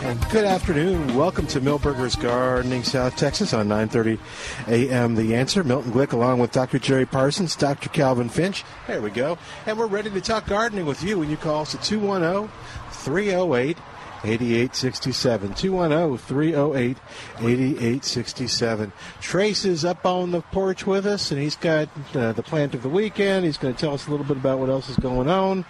And good afternoon. Welcome to Milberger's Gardening, South Texas on 9:30 a.m. The Answer. Milton Glick, along with Dr. Jerry Parsons, Dr. Calvin Finch. There we go. And we're ready to talk gardening with you when you call us at 210 308 8867. 210 308 8867. Trace is up on the porch with us, and he's got uh, the plant of the weekend. He's going to tell us a little bit about what else is going on.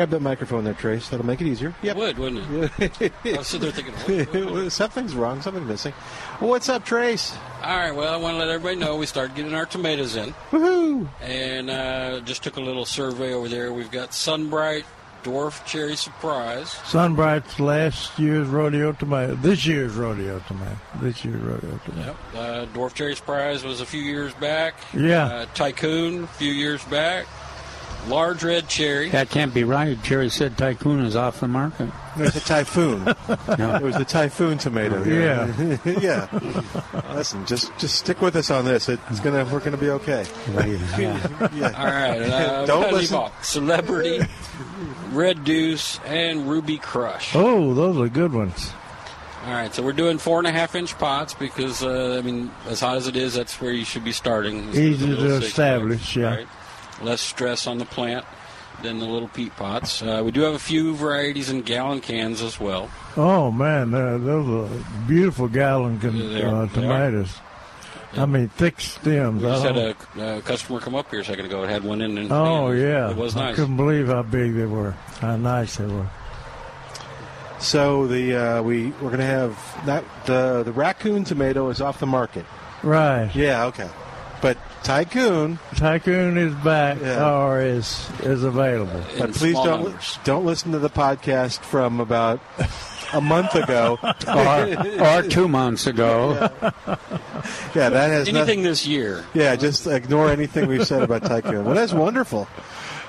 Grab that microphone there, Trace. That'll make it easier. Yep. It would, wouldn't it? I was sitting there thinking, what, what, what? something's wrong, something's missing. Well, what's up, Trace? All right, well, I want to let everybody know we started getting our tomatoes in. Woohoo! And uh, just took a little survey over there. We've got Sunbright Dwarf Cherry Surprise. Sunbright's last year's rodeo tomato. This year's rodeo tomato. This year's rodeo tomato. Yep. Uh, Dwarf Cherry Surprise was a few years back. Yeah. Uh, Tycoon, a few years back. Large red cherry. That can't be right. Jerry said Tycoon is off the market. It's a typhoon. No. It was the typhoon tomato. Yeah. yeah. Listen, just just stick with us on this. It's gonna we're gonna be okay. yeah. All right. Uh, Don't what do you listen- got? Celebrity, Red Deuce, and Ruby Crush. Oh, those are good ones. All right, so we're doing four and a half inch pots because uh, I mean, as hot as it is, that's where you should be starting. Easy to establish, yeah. right? Less stress on the plant than the little peat pots. Uh, we do have a few varieties in gallon cans as well. Oh man, uh, those are beautiful gallon con- Yeah, they are. uh, They are. tomatoes. I mean, thick stems. We just I had a, a customer come up here a second ago and had one in. And oh and yeah, it was nice. I couldn't believe how big they were, how nice they were. So the uh, we we're gonna have that the the raccoon tomato is off the market. Right. Yeah. Okay. But tycoon. Tycoon is back Yeah. or is is available. But please don't numbers. don't listen to the podcast from about a month ago. or, or two months ago. Yeah, that has nothing. Anything this year. Yeah, just ignore anything we've said about Tycoon. Well, that's wonderful.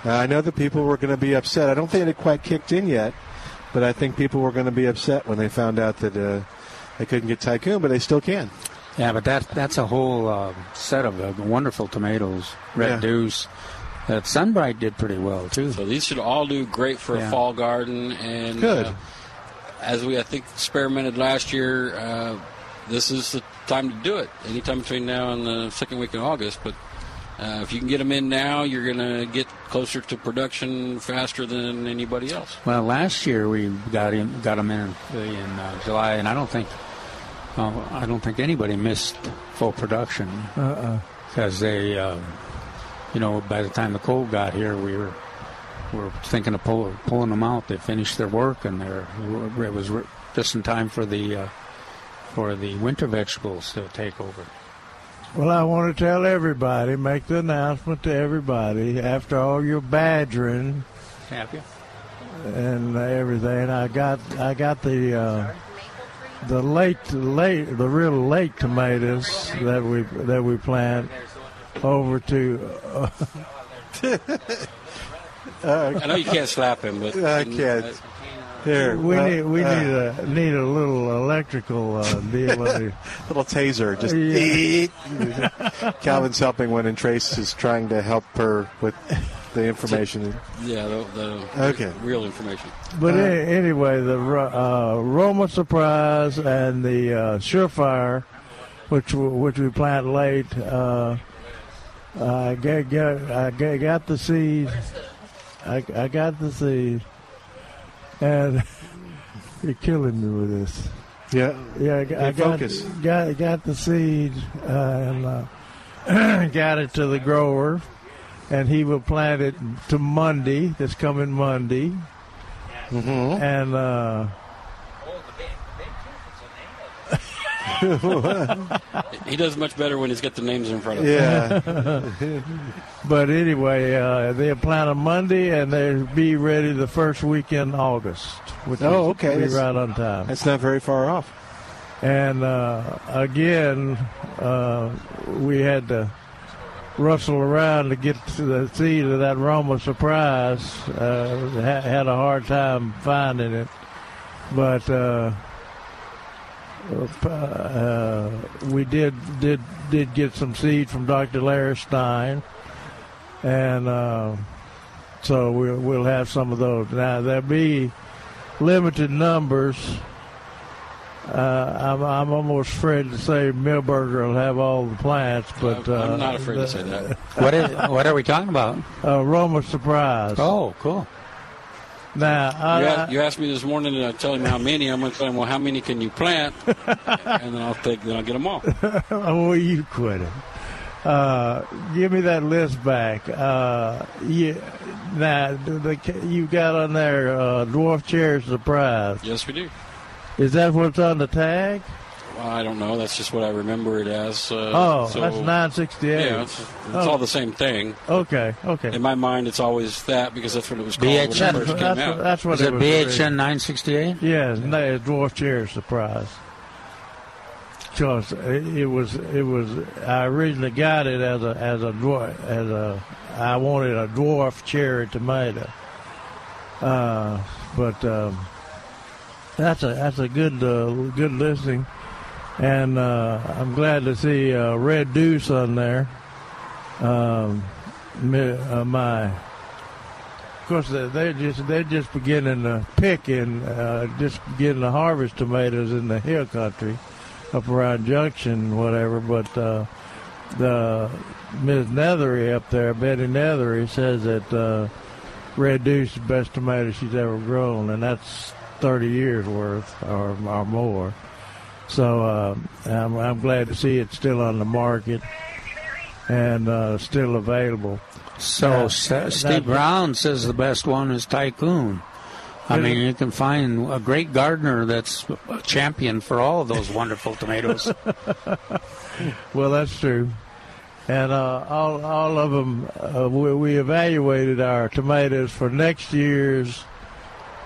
Uh, I know that people were going to be upset. I don't think it quite kicked in yet, but I think people were going to be upset when they found out that uh, they couldn't get Tycoon, but they still can. Yeah, but that that's a whole uh, set of uh, wonderful tomatoes. Red Yeah. Deuce. That Sunbright did pretty well too. So these should all do great for Yeah. a fall garden. And Good. uh, as we I think experimented last year, uh, this is the time to do it. Anytime between now and the second week in August. But uh, if you can get them in now, you're going to get closer to production faster than anybody else. Well, last year we got him got him in in uh, July, and I don't think uh, I don't think anybody missed full production Uh-uh. because they, uh, you know, by the time the cold got here, we were we were thinking of pull, pulling them out. They finished their work, and they're, it was just in time for the uh, for the winter vegetables to take over. Well, I want to tell everybody, make the announcement to everybody. After all your badgering Happy? and everything, I got I got the uh, the late late the real late tomatoes that we that we plant over to. Uh, I know you can't slap him, but I can't. Here, we uh, need we uh, need a need a little electrical uh, deal. with little taser. Just Yeah. Calvin's helping when and Trace is trying to help her with the information. yeah, the, the Okay. real information. But a- anyway, the uh, Roma Surprise and the uh, Surefire, which which we plant late, uh, I got, got I got, got the seed. I, I got the seed, and you're killing me with this. Yeah. Yeah, I, I Hey, got, focus. got got the seed uh, and uh, got it to the grower, and he will plant it to Monday. This coming Monday, Mm-hmm. and uh, He does much better when he's got the names in front of him. Yeah. but anyway, uh, they'll plant on Monday, and they'll be ready the first week in August. Which Oh, okay. Be That's- right on time. That's not very far off. And uh, again, uh, we had to rustle around to get to the seed of that Roma surprise. Uh, ha- had a hard time finding it, but uh, uh, we did did did get some seed from Dr. Larry Stein, and uh, so we'll we'll have some of those. Now there'll be limited numbers. Uh, I'm, I'm almost afraid to say Milberger will have all the plants, but uh, I'm not afraid to say that. What is? What are we talking about? Uh, Roma surprise. Oh, cool. Now, You, I, a- you asked me this morning to tell him how many. I'm going to tell him, well, how many can you plant? and then I'll take, then I'll get them all. oh, you quit it. Uh, give me that list back. Uh, yeah, now the, the, you got on there uh, dwarf cherry surprise. Yes, we do. Is that what's on the tag? Well, I don't know. That's just what I remember it as. Uh, oh, so, that's nine sixty eight. Yeah, it's, it's Oh. all the same thing. Okay, okay. In my mind, it's always that because that's what it was called when it BHN. first came That's, out. what- that's what Is it it BHN originally. 968? yeah. no, dwarf chair surprise. Because it, it was, it was. I originally got it as a as a dwarf as a. I wanted a dwarf cherry tomato. Uh, but um, that's a that's a good uh, good listing, and uh, I'm glad to see uh, Red Deuce on there. Um, uh, my of course, they- they're just they're just beginning to pick and uh, just getting to harvest tomatoes in the hill country, up around Junction, whatever. But uh, the Ms. Nethery up there, Betty Nethery, says that Red Deuce is the best tomato she's ever grown, and that's 30 years worth or, or more. So uh, I'm, I'm glad to see it's still on the market and uh, still available. So Yeah, Sa- that- Steve Brown says the best one is Tycoon. I mean, you can find a great gardener that's a champion for all of those wonderful tomatoes. Well, that's true. And uh, all all of them, uh, we, we evaluated our tomatoes for next year's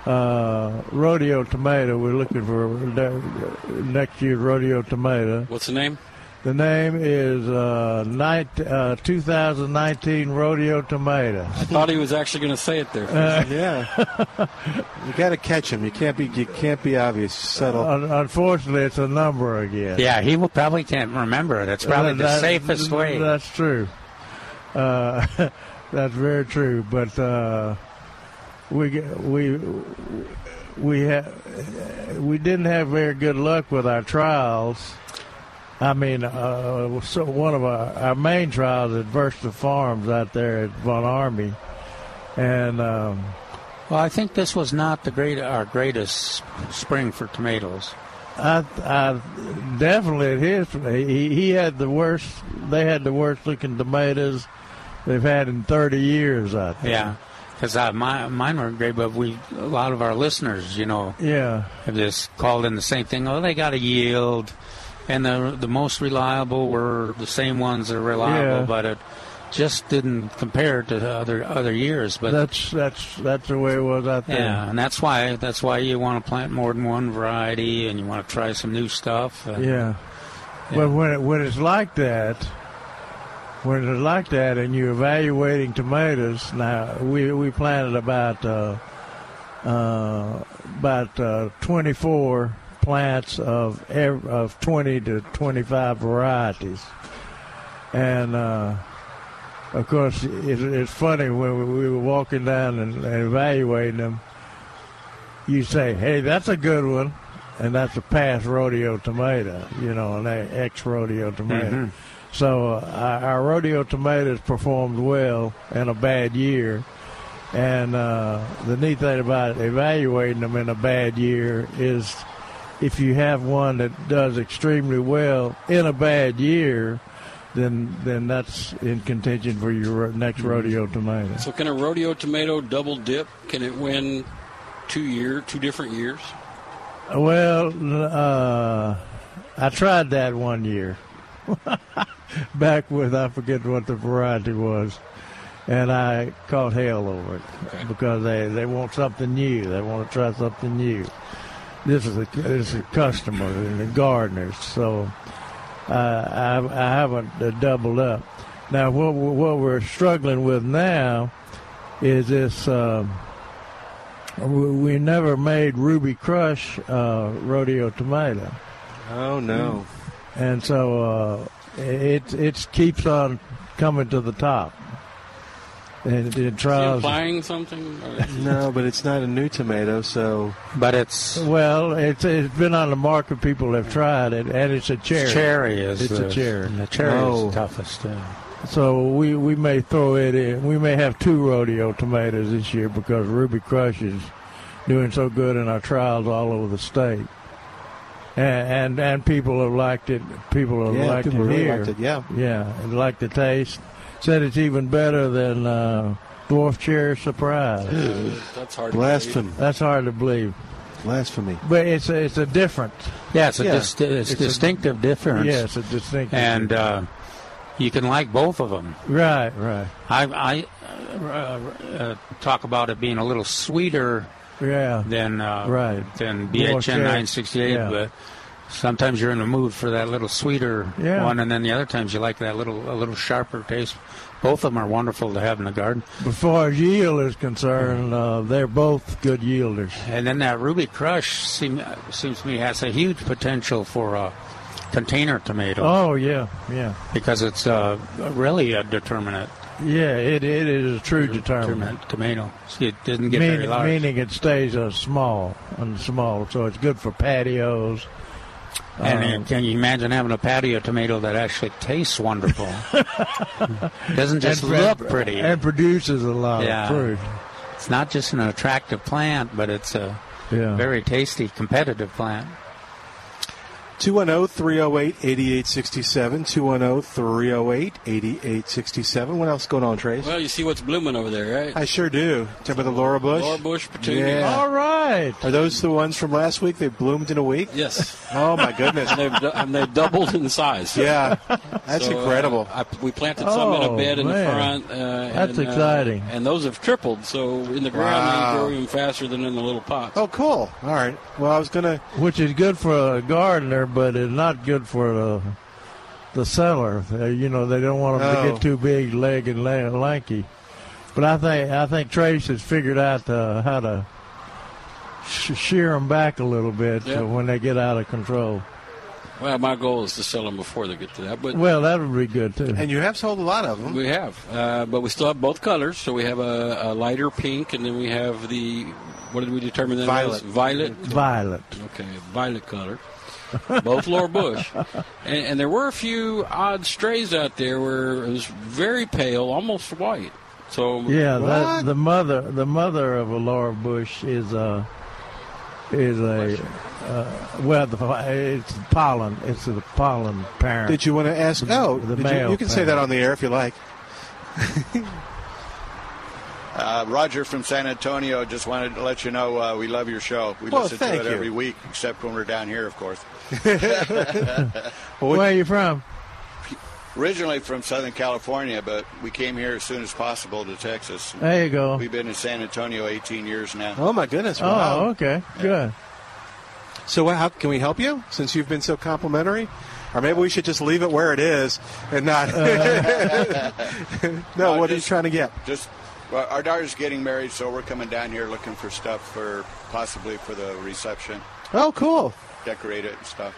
uh, rodeo tomato. We're looking for next year's rodeo tomato. What's the name? The name is uh, night, uh, 2019 rodeo tomato. I thought he was actually going to say it there. Uh, Yeah. you got to catch him. You can't be. You can't be obvious. Subtle. Un- unfortunately, it's a number again. yeah, he will probably can't remember it. It's probably the That- safest way. That's true. Uh, that's very true. But uh, we we we ha- we didn't have very good luck with our trials. I mean, uh, so one of our, our main trials at Verstuyft Farms out there at Von Ormy, and um, Well, I think this was not the great our greatest spring for tomatoes. I, I definitely his he, he had the worst. They had the worst looking tomatoes they've had in thirty years. I think. Yeah, because uh, my, mine weren't great, but we a lot of our listeners, you know, Yeah. have just called in the same thing. Oh, they got a yield, and the the most reliable were the same ones that are reliable, Yeah. but it just didn't compare to the other other years. But That's that's that's the way it was out there. yeah, and that's why that's why you want to plant more than one variety, and you want to try some new stuff. and- Yeah. But when it, when it's like that, when it's like that, and you're evaluating tomatoes, now we we planted about uh, uh, about uh, 24 plants of ev- of 20 to 25 varieties, and. Uh, of course, it, it's funny when we, we were walking down and, and evaluating them. You say, "Hey, that's a good one," and that's a past rodeo tomato, you know, an ex rodeo tomato. So uh, our, rodeo tomatoes performed well in a bad year, And uh, the neat thing about evaluating them in a bad year is if you have one that does extremely well in a bad year, then then that's in contention for your next rodeo tomato. So can a rodeo tomato double dip? Can it win two year, two different years? Well, uh, I tried that one year. Back with I forget what the variety was, and I caught hell over it Okay. because they they want something new. They want to try something new. This is a this is a customer and the gardeners, so uh, I I haven't uh, doubled up. Now what what we're struggling with now is this. Um, we, we never made Ruby Crush uh, rodeo tomato, Oh no. and so uh, it it keeps on coming to the top. And it Is he tries. applying something? No, but it's not a new tomato, so But it's Well, it's it's been on the market. People have tried it, and it's a cherry. cherry is It's a cherry. The cherry Oh. is the toughest. Yeah. So we we may throw it in. We may have two rodeo tomatoes this year because Ruby Crush is doing so good in our trials all over the state. And and, and people have liked it. People have yeah, liked people it really here. liked it. Yeah. Yeah, and like the taste. Said it's even better than uh, dwarf cherry surprise. That's hard. to Blasphemy. That's hard to believe, Blasphemy. but it's a, it's a different. Yeah, it's a Yeah. dis- it's, It's a- distinctive difference. Yeah, it's a distinct. and uh, you can like both of them. right, right. I, I uh, uh, talk about it being a little sweeter Yeah, than uh, Right. than BHN cherry. 968, Yeah. but sometimes you're in the mood for that little sweeter Yeah. one, and then the other times you like that little a little sharper taste. Both of them are wonderful to have in the garden. As far as yield is concerned, uh, they're both good yielders. And then that Ruby Crush seem, seems to me has a huge potential for a container tomato Oh yeah, yeah, because it's uh, really a determinate, yeah. It it is a true determinant. tomato. See, it doesn't get Mean- very large. meaning it stays uh, small and small, so it's good for patios. And Um, can you imagine having a patio tomato that actually tastes wonderful? Doesn't just and, look pretty. and produces a lot Yeah. of fruit. It's not just an attractive plant, but it's a Yeah, very tasty, competitive plant. 210 308 8867. 210 308 8867. What else going on, Trace? Well, you see what's blooming over there, right? I sure do. Talk about the Laura Bush. Laura Bush petunia. Yeah. All right. Are those the ones from last week? They bloomed in a week? Yes. Oh, my goodness. and, they've, and they've doubled in size. yeah. That's So, uh, incredible. I, we planted some in a Oh, bed in man. the front. Uh, That's and, uh, exciting. and those have tripled. So in the ground, Wow. they grow even faster than in the little pots. oh, cool. All right. Well, I was going to. Which is good for a gardener, but it's not good for the the seller. Uh, you know, they don't want them to Oh. get too big, leg and lanky. But I think I think Trace has figured out uh, how to sh- shear them back a little bit Yeah. uh, when they get out of control. Well, my goal is to sell them before they get to that. But Well, that would be good too. And you have sold a lot of them. we have, uh, but we still have both colors. So we have a, a lighter pink, and then we have the what did we determine that Violet. was? Violet. Violet. Okay, violet color. Both Laura Bush, and, and there were a few odd strays out there where it was very pale, almost white. So Yeah, What? that, the mother the mother of a Laura Bush is a is a uh, well the it's pollen it's the pollen parent. Did you want to ask? Oh, the did you, male you can say that on the air if you like. Uh, Roger from San Antonio just wanted to let you know uh, we love your show. We Well, listen to thank it you. every week, except when we're down here, of course. Where are you from? Originally from Southern California, but we came here as soon as possible to Texas. There you go. We've been in San Antonio 18 years now. Oh my goodness! Oh, Wow. okay, good. So, how can we help you since you've been so complimentary? Or maybe we should just leave it where it is and not. no, Uh, what are you trying to get? Just well, our daughter's getting married, so we're coming down here looking for stuff for possibly for the reception, Oh, cool. decorate it and stuff.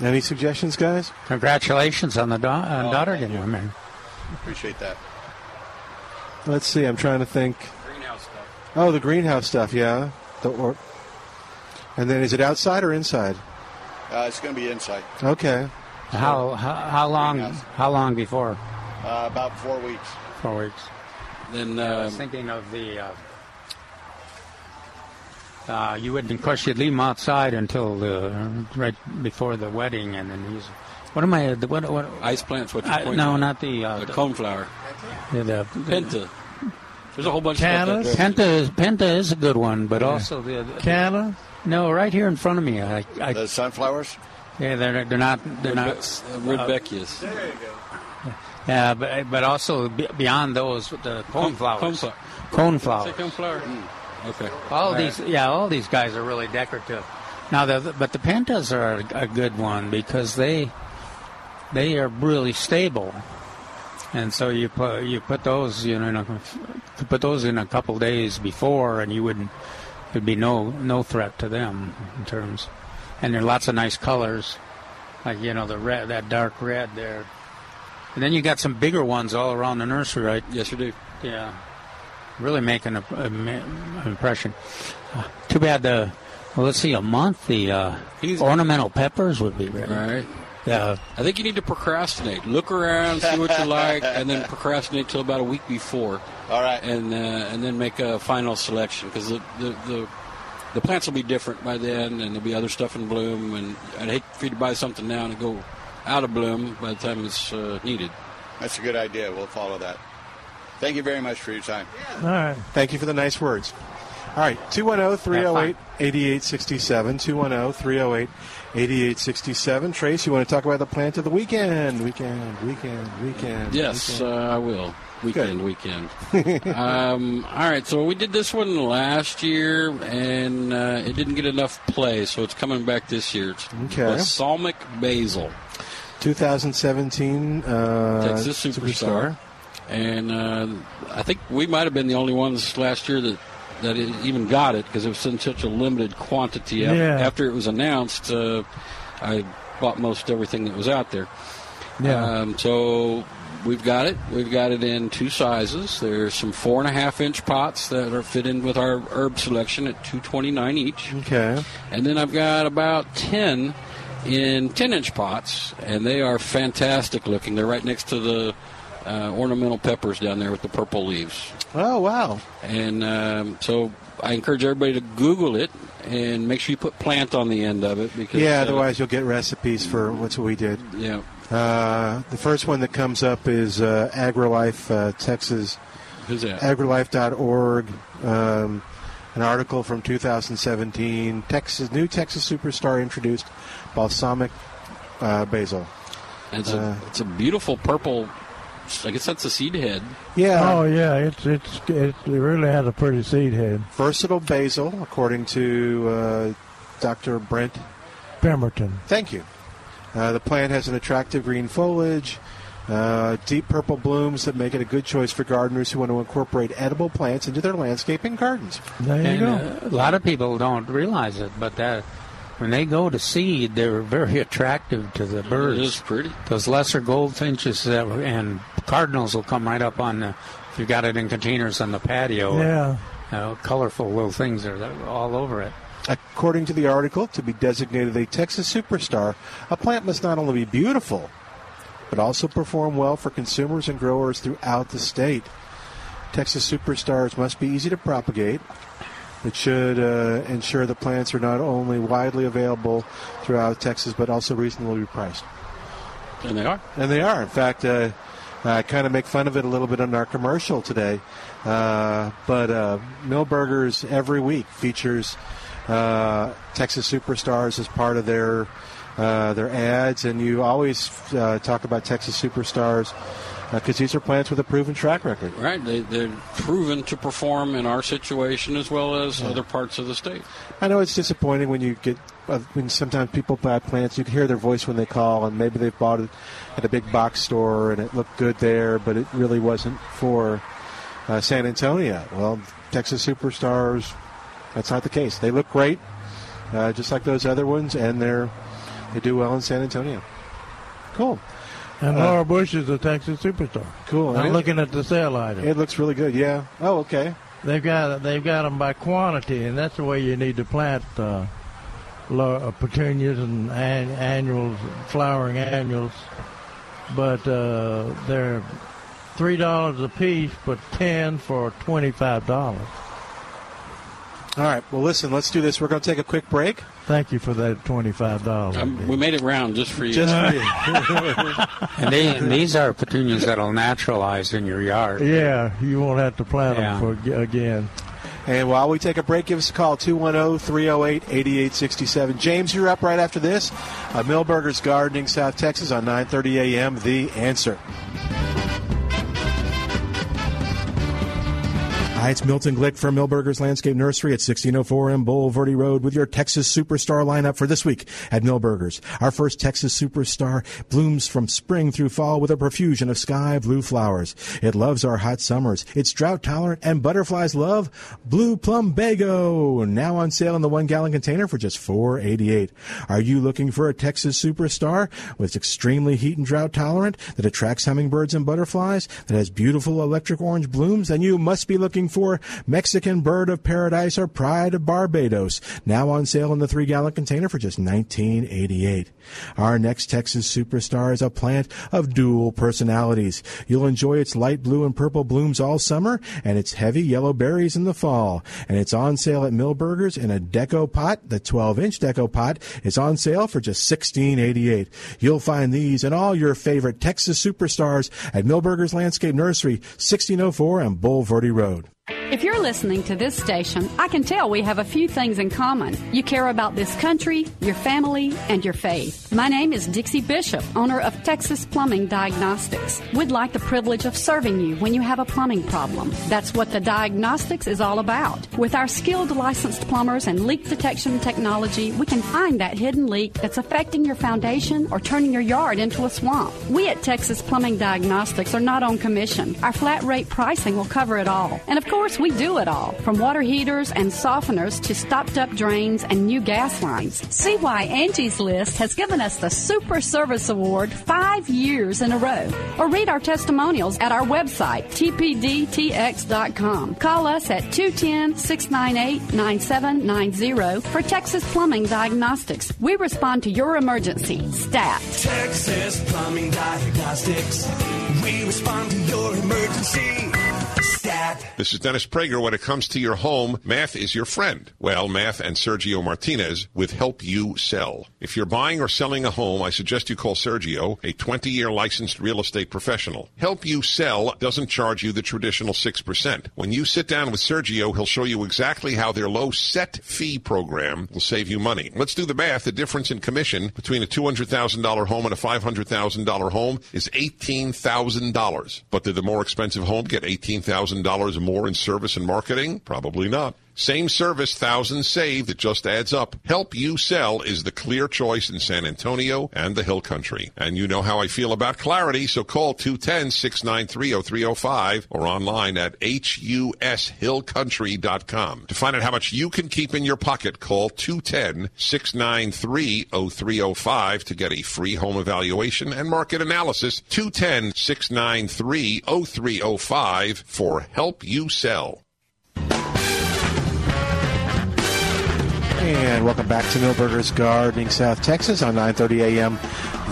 Any suggestions, guys? Congratulations on the da- uh, Oh, daughter getting you. married. Appreciate that. Let's see. I'm trying to think. greenhouse stuff. Oh, the greenhouse stuff. Yeah. The, or, and then is it outside or inside? Uh, it's going to be inside. Okay. How, how how long Greenhouse. how long before? Uh, about four weeks. Four weeks. Then I uh, was thinking of the. Uh, uh, you would, of course, you'd leave him outside until the, right before the wedding, and then he's. What am I? the- What? what ice plants. What you I, point no, out. not the. Uh, the coneflower. the, the Penta. There's a whole bunch of stuff. Penta is Penta is a good one, but also the, the Canna? no right here in front of me. I, I The sunflowers? yeah, they're they're not they're not. Rudbeckius. Yeah, but but also beyond those the coneflowers. Coneflower. Coneflowers. Say coneflower. Mm. Okay. All these, yeah, all these guys are really decorative. Now, the, but the pentas are a, a good one because they they are really stable, and so you put you put those you know in a, you put those in a couple days before, and you wouldn't there'd be no no threat to them in terms. And there are lots of nice colors, like you know the red that dark red there. And then you got some bigger ones all around the nursery, right? Yes, you do. Yeah, really making an, a impression. Uh, too bad the well, let's see, a month the uh, ornamental peppers would be ready. Right. Yeah, I think you need to procrastinate. Look around, see what you like, and then procrastinate till about a week before, All right. and uh, and then make a final selection because the, the the the plants will be different by then, and there'll be other stuff in bloom. And I'd hate for you to buy something now and go out of bloom by the time it's uh, needed. That's a good idea. We'll follow that. Thank you very much for your time. All right. Thank you for the nice words. All right, 210 308 8867. 210 308 8867. Trace, you want to talk about the plant of the weekend? Weekend, weekend, weekend. Yes, uh. I will. Weekend, weekend. um, all right, so we did this one last year, and uh, it didn't get enough play, so it's coming back this year. It's Okay. balsamic basil, 2017 uh, Texas Superstar, and uh, I think we might have been the only ones last year that that it even got it because it was in such a limited quantity. Yeah. After it was announced, uh, I bought most everything that was out there. Yeah. Um, so we've got it. We've got it in two sizes. There's some four and a half inch pots that are fit in with our herb selection at 229 each, Okay. and then I've got about 10 in 10 inch pots, and they are fantastic looking. They're right next to the uh, ornamental peppers down there with the purple leaves. Oh, wow. And um, so I encourage everybody to Google it and make sure you put plant on the end of it because Yeah, uh, otherwise you'll get recipes for what's what we did. yeah. Uh, the first one that comes up is uh, AgriLife uh, Texas, Who's that? agrilife.org. Um, an article from 2017. Texas new Texas superstar introduced balsamic uh, basil. It's, a, Uh, it's a beautiful purple. I guess that's a seed head. Yeah, Oh yeah, it's it's it really has a pretty seed head. versatile basil, according to uh, Dr. Brent Pemberton. Thank you. Uh, the plant has an attractive green foliage, uh, deep purple blooms that make it a good choice for gardeners who want to incorporate edible plants into their landscaping gardens. There you and go. uh, a lot of people don't realize it, but that when they go to seed, they're very attractive to the birds. It is pretty. Those lesser goldfinches that, and cardinals will come right up on the. If you've got it in containers on the patio, yeah. you know, colorful little things they're all over it. According to the article, to be designated a Texas superstar, a plant must not only be beautiful, but also perform well for consumers and growers throughout the state. Texas superstars must be easy to propagate. It should uh, ensure the plants are not only widely available throughout Texas, but also reasonably priced. And they are. And they are. In fact, uh, I kind of make fun of it a little bit in our commercial today. Uh, but uh, Milberger's every week features uh, Texas Superstars as part of their uh, their ads, and you always uh, talk about Texas Superstars because these are plants with a proven track record. Right. They, they're proven to perform in our situation as well as other parts of the state. I know it's disappointing when you get uh, when sometimes people buy plants. You can hear their voice when they call, and maybe they've bought it at a big box store and it looked good there, but it really wasn't for uh, San Antonio. Well, Texas Superstars, that's not the case. They look great, uh, just like those other ones, and they're they do well in San Antonio. Cool, And Uh, Laura Bush is a Texas superstar. cool. I'm looking at the sale item. It, looks really good. Yeah. Oh, okay. They've got they've got them by quantity, and that's the way you need to plant uh, uh, petunias and an- annuals, flowering annuals. But uh, they're three dollars a piece, but ten for twenty-five dollars. All right. Well, listen. Let's do this. We're going to take a quick break. Thank you for that twenty-five dollars. Um, we made it round just for you. Just for you. And, they, and these are petunias that'll naturalize in your yard. yeah, you won't have to plant Yeah. them for again. And while we take a break, give us a call oh, 210 308 8867. James, you're up right after this. Uh, Milberger's Gardening, South Texas on 9:30 a.m. The answer. Hi, it's Milton Glick from Milberger's Landscape Nursery at 1604 M Bulverde Road with your Texas Superstar lineup for this week at Milberger's. Our first Texas Superstar blooms from spring through fall with a profusion of sky blue flowers. It loves our hot summers. It's drought tolerant and butterflies love Blue Plumbago. Now on sale in the one gallon container for just $4.88. Are you looking for a Texas Superstar with extremely heat and drought tolerant that attracts hummingbirds and butterflies that has beautiful electric orange blooms? Then you must be looking for Mexican Bird of Paradise or Pride of Barbados. Now on sale in the three gallon container for just $19.88. Our next Texas Superstar is a plant of dual personalities. You'll enjoy its light blue and purple blooms all summer and its heavy yellow berries in the fall. And it's on sale at Milberger's in a deco pot. The 12 inch deco pot is on sale for just $16.88. You'll find these and all your favorite Texas Superstars at Milberger's Landscape Nursery, 1604 on Bulverde Road. If you're listening to this station, I can tell we have a few things in common. You care about this country, your family, and your faith. My name is Dixie Bishop, owner of Texas Plumbing Diagnostics. We'd like the privilege of serving you when you have a plumbing problem. That's what the diagnostics is all about. With our skilled licensed plumbers and leak detection technology, we can find that hidden leak that's affecting your foundation or turning your yard into a swamp. We at Texas Plumbing Diagnostics are not on commission. Our flat rate pricing will cover it all. And of course, we do it all, from water heaters and softeners to stopped up drains and new gas lines. See why Angie's List has given us the Super Service Award five years in a row. Or read our testimonials at our website, tpdtx.com. Call us at 210 698 9790 for Texas Plumbing Diagnostics. We respond to your emergency. STAT. Texas Plumbing Diagnostics. We respond to your emergency. Stat. This is Dennis Prager. When it comes to your home, math is your friend. Well, math and Sergio Martinez with Help You Sell. If you're buying or selling a home, I suggest you call Sergio, a 20 year licensed real estate professional. Help You Sell doesn't charge you the traditional 6%. When you sit down with Sergio, he'll show you exactly how their low set fee program will save you money. Let's do the math. The difference in commission between a $200,000 home and a $500,000 home is $18,000. But did the more expensive home get $18,000 more in service and marketing? Probably not. Same service, thousands saved. It just adds up. Help You Sell is the clear choice in San Antonio and the Hill Country. And you know how I feel about clarity, so call 210-693-0305 or online at hushillcountry.com. To find out how much you can keep in your pocket, call 210-693-0305 to get a free home evaluation and market analysis. 210-693-0305 for Help You Sell. And welcome back to Milberger's Gardening, South Texas on 9:30 a.m.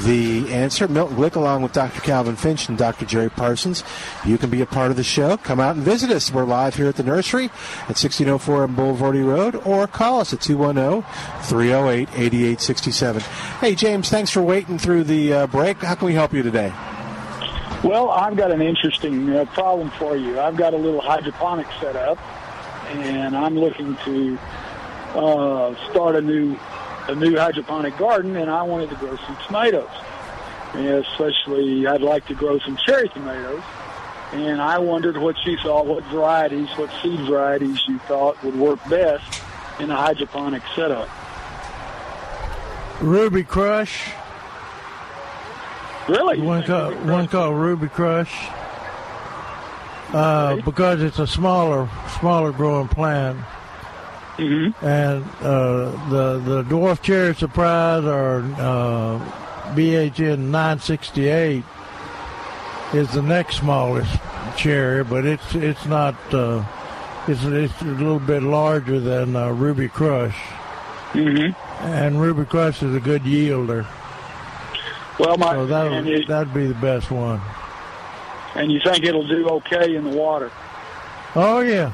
The answer, Milton Glick, along with Dr. Calvin Finch and Dr. Jerry Parsons. You can be a part of the show. Come out and visit us. We're live here at the nursery at 1604 on Bulverde Road, or call us at 210-308-8867. Hey, James, thanks for waiting through the uh, break. How can we help you today? Well, I've got an interesting uh, problem for you. I've got a little hydroponic set up, and I'm looking to uh, start a new a new hydroponic garden, and I wanted to grow some tomatoes. And especially, I'd like to grow some cherry tomatoes. And I wondered what you thought, what varieties, what seed varieties you thought would work best in a hydroponic setup. Ruby Crush. Really? One called one called Ruby Crush. Uh, because it's a smaller smaller growing plant. Mm-hmm. And uh, the the dwarf cherry surprise or uh, BHN 968 is the next smallest cherry, but it's it's not uh, it's it's a little bit larger than uh, Ruby Crush. Mm-hmm. And Ruby Crush is a good yielder. Well, my so that that'd be the best one. and you think it'll do okay in the water. Oh yeah.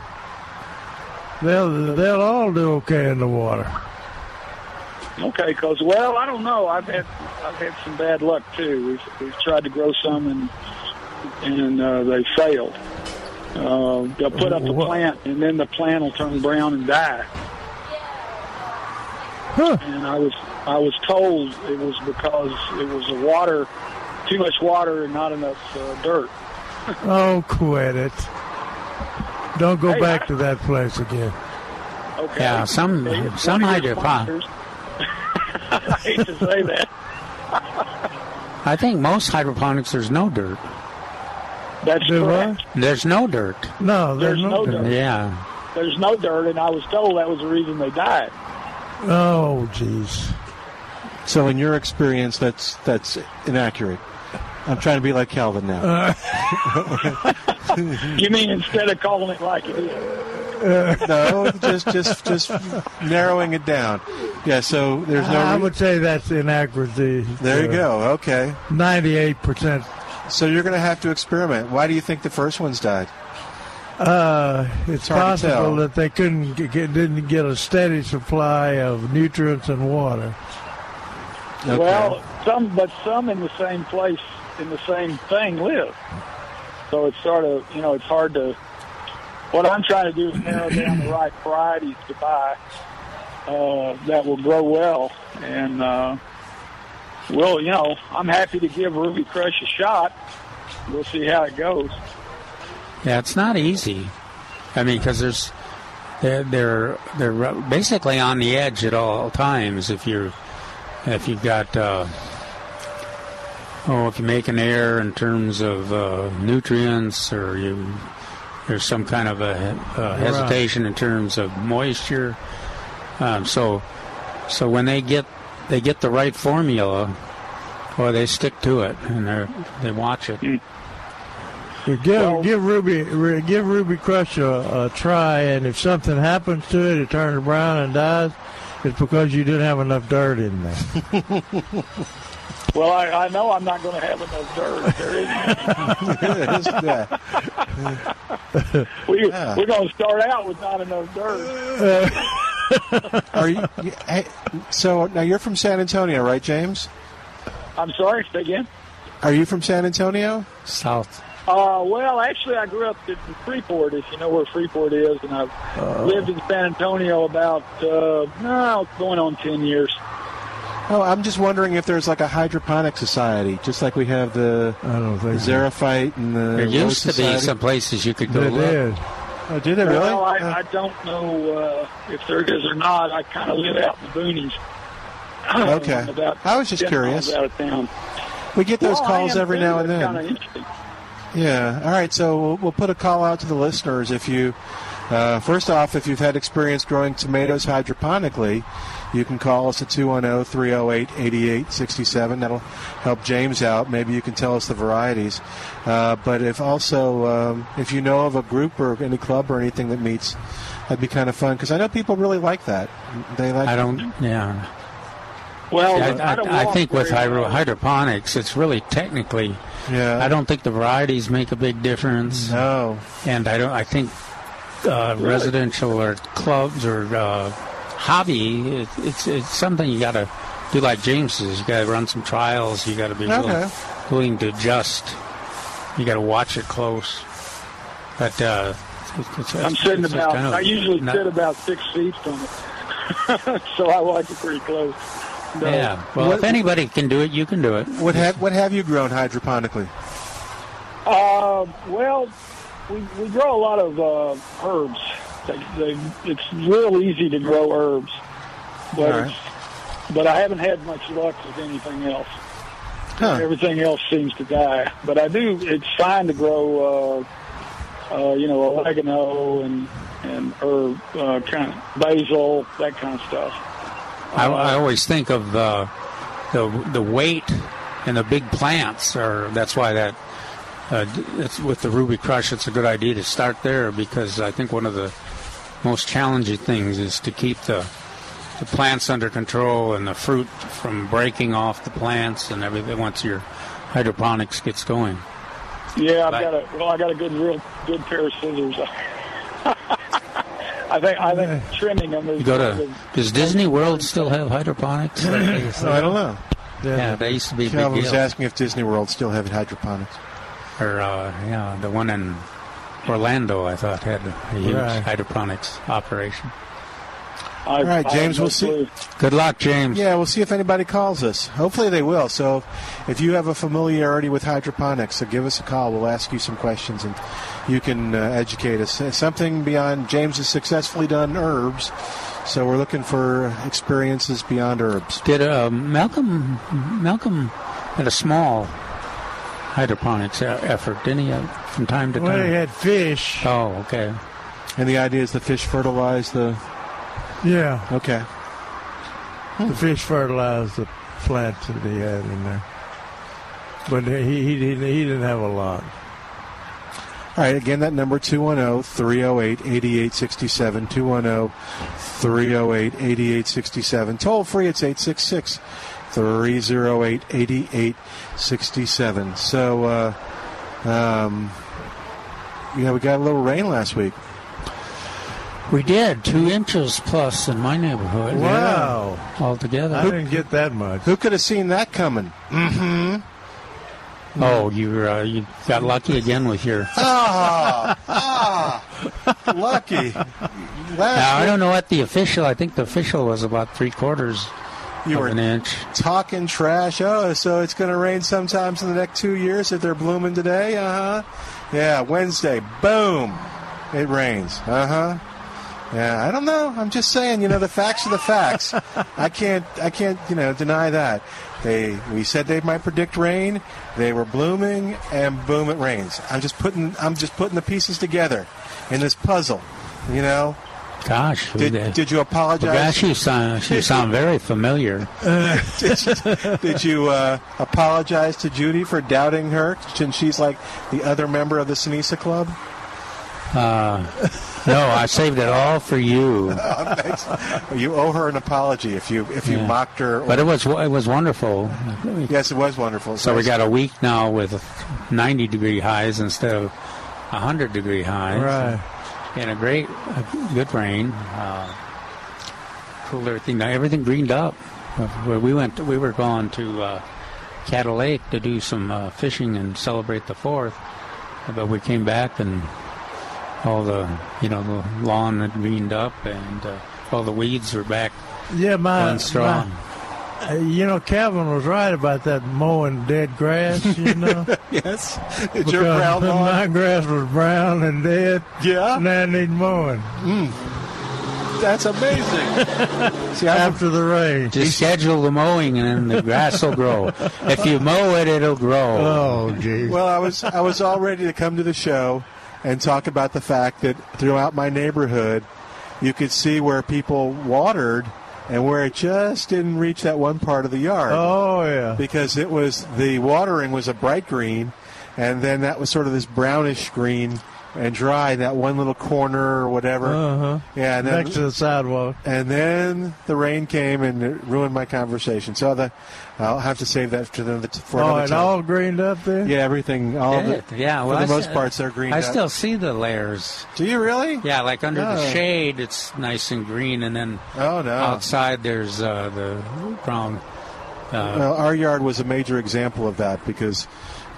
They'll they'll all do okay in the water. Okay, because well, I don't know. I've had I've had some bad luck too. We've we've tried to grow some and and uh, they failed. Uh, they'll put up the plant and then the plant will turn brown and die. Huh. And I was I was told it was because it was the water, too much water and not enough uh, dirt. Oh, quit it! Don't go Hey, back I- to that place again. Okay. Yeah, some Hey, some one your hydroponics. I hate to say that. I think most hydroponics there's no dirt. That's Do correct. There's no dirt. No, There's no dirt. Yeah. There's no dirt, and I was told that was the reason they died. Oh, jeez. So, in your experience, that's that's inaccurate. I'm trying to be like Calvin now. You mean instead of calling it like it is? no, just just just narrowing it down. Yeah. So there's no. I re- would say that's inaccuracy. there you go. Okay. Ninety-eight percent. So you're going to have to experiment. Why do you think the first ones died? Uh, it's hard possible that they couldn't get, get- didn't get a steady supply of nutrients and water. Well, some, but some in the same place, in the same thing, live. So it's sort of, you know, it's hard to. What I'm trying to do is narrow down the right varieties to buy uh, that will grow well, and uh, well, you know, I'm happy to give Ruby Crush a shot. We'll see how it goes. Yeah, it's not easy. I mean, because there's they're they're they're basically on the edge at all times. If you're if you've got uh, oh, if you make an error in terms of uh, nutrients, or you there's some kind of a, a hesitation in terms of moisture. Um, so so when they get they get the right formula, or they stick to it and they they watch it. You give give Ruby give Ruby Crush a, a try, and if something happens to it, it turns brown and dies. It's because you didn't have enough dirt in there. Well, I, I know I'm not going to have enough dirt. There isn't any. we, Yeah. We're going to start out with not enough dirt. Are you? you- Hey, so now you're from San Antonio, right, James? I'm sorry, say again. Are you from San Antonio? South. Uh, well, actually, I grew up in Freeport, if you know where Freeport is, and I've Oh. lived in San Antonio about, uh, no, going on 10 years. Oh, I'm just wondering if there's like a hydroponic society, just like we have the, I don't the think. Xerophyte and the. There Rose used to be some places you could go They look. did. Oh, did they really? Well, I, Uh, I don't know uh, if there is or not. I kind of live out in the boonies. Okay. About I was just curious. Out of town. we get those Well, calls every too. now and then. Yeah. All right. So we'll, we'll put a call out to the listeners. If you, uh, first off, if you've had experience growing tomatoes hydroponically, you can call us at 210-308-8867. That'll help James out. Maybe you can tell us the varieties. Uh, but if also, um, if you know of a group or any club or anything that meets, that'd be kind of fun because I know people really like that. They like. I don't. Yeah. Well, Yeah, I, I, I think with hydro, hydroponics, it's really technically. Yeah. I don't think the varieties make a big difference. No. And I don't. I think uh, residential or clubs or uh, hobby, it, it's it's something you got to do like James says. You got to run some trials. You got to be willing, Okay. willing to adjust. You got to watch it close. But uh, it's, it's, I'm sitting it's about. kind of I usually not- sit about six feet from it, so I watch it pretty close. No. Yeah. Well, if anybody can do it, you can do it. What have What have you grown hydroponically? Uh, well, we, we grow a lot of uh, herbs. They, they, it's real easy to grow herbs, but right. but I haven't had much luck with anything else. Huh. Everything else seems to die. But I do. It's fine to grow. Uh, uh, you know, oregano and and herb, uh, kind of basil, that kind of stuff. I, I always think of uh, the the weight and the big plants, or that's why that uh, it's with the Ruby Crush. It's a good idea to start there because I think one of the most challenging things is to keep the the plants under control and the fruit from breaking off the plants and everything once your hydroponics gets going. Yeah, I've Like- got a well, I got a good, real good pair of scissors. I think I think trimming them is. You go to does Disney World still have hydroponics? like they used to? No, I don't know. Yeah, they used to be a big Calvin was deal. asking if Disney World still have hydroponics. Or uh, yeah, the one in Orlando, I thought had a huge Right. hydroponics operation. All right, James, we'll see. Good luck, James. Yeah, we'll see if anybody calls us. Hopefully they will. So if you have a familiarity with hydroponics, so give us a call. We'll ask you some questions and you can uh, educate us. Uh, Something beyond James has successfully done herbs. So we're looking for experiences beyond herbs. Did uh, Malcolm Malcolm had a small hydroponics effort, didn't he? uh, From time to Well, time. he had fish. Oh, okay. And the idea is the fish fertilize the. Yeah. Okay. The fish fertilize the plants that he had in there. But he, he, didn't, he didn't have a lot. All right, again, that number 210 308 8867. 210 308 8867. Toll free, it's 866 308 8867. So, uh, um, yeah, we got a little rain last week. We did two inches plus in my neighborhood. Wow. Altogether. I didn't get that much. Who could have seen that coming? Mm-hmm. Oh, you uh, you got lucky again with your. Ah, ah, lucky. Last Now, I don't know what the official. I think the official was about three quarters You were an inch. talking trash. Oh, so it's going to rain sometimes in the next two years if they're blooming today? Uh huh. Yeah, Wednesday, boom, it rains. Uh huh. Yeah, I don't know. I'm just saying. You know, the facts are the facts. I can't. I can't. You know, deny that. They. We said they might predict rain. They were blooming, and boom, it rains. I'm just putting. I'm just putting the pieces together in this puzzle. You know. Gosh, Did, did- did you apologize? Well, gosh, you sound you sound very familiar. did you, did you uh, apologize to Judy for doubting her since she's like the other member of the Cenizo Club? Uh, no, I saved it all for you. you owe her an apology if you if you Yeah. mocked her. or- But it was it was wonderful. yes, it was wonderful. So we got a week now with 90 degree highs instead of 100 degree highs. Right. And a great, a good rain. Uh, cooled everything. Now everything greened up. Uh, where We went. We were going to uh, Cattle Lake to do some uh, fishing and celebrate the Fourth, but we came back and all the you know the lawn had greened up and uh, all the weeds were back Yeah, my, my- uh, Uh, you know, Calvin was right about that mowing dead grass. You know, yes, Is your Because brown lawn? my grass was brown and dead. Yeah, now it need mowing. Mm. That's amazing. See, After the rain, Just schedule the mowing and then the grass will grow. If you mow it, it'll grow. Oh, geez. Well, I was I was all ready to come to the show and talk about the fact that throughout my neighborhood, you could see where people watered and where it just didn't reach that one part of the yard. Oh yeah, because it was the watering was a bright green, and then that was sort of this brownish green and dry that one little corner or whatever. Uh-huh. Yeah, and then, next to the sidewalk. and then the rain came and it ruined my conversation. So the I'll have to save that for another for Oh, another it time. all greened up there. Yeah, everything. All Yeah, the, yeah, well, for I the most s- parts, they're green. I still see the layers. Do you really? Yeah, like under the Oh. shade, it's nice and green, and then Oh no. outside there's uh, the brown. Uh, well, our yard was a major example of that because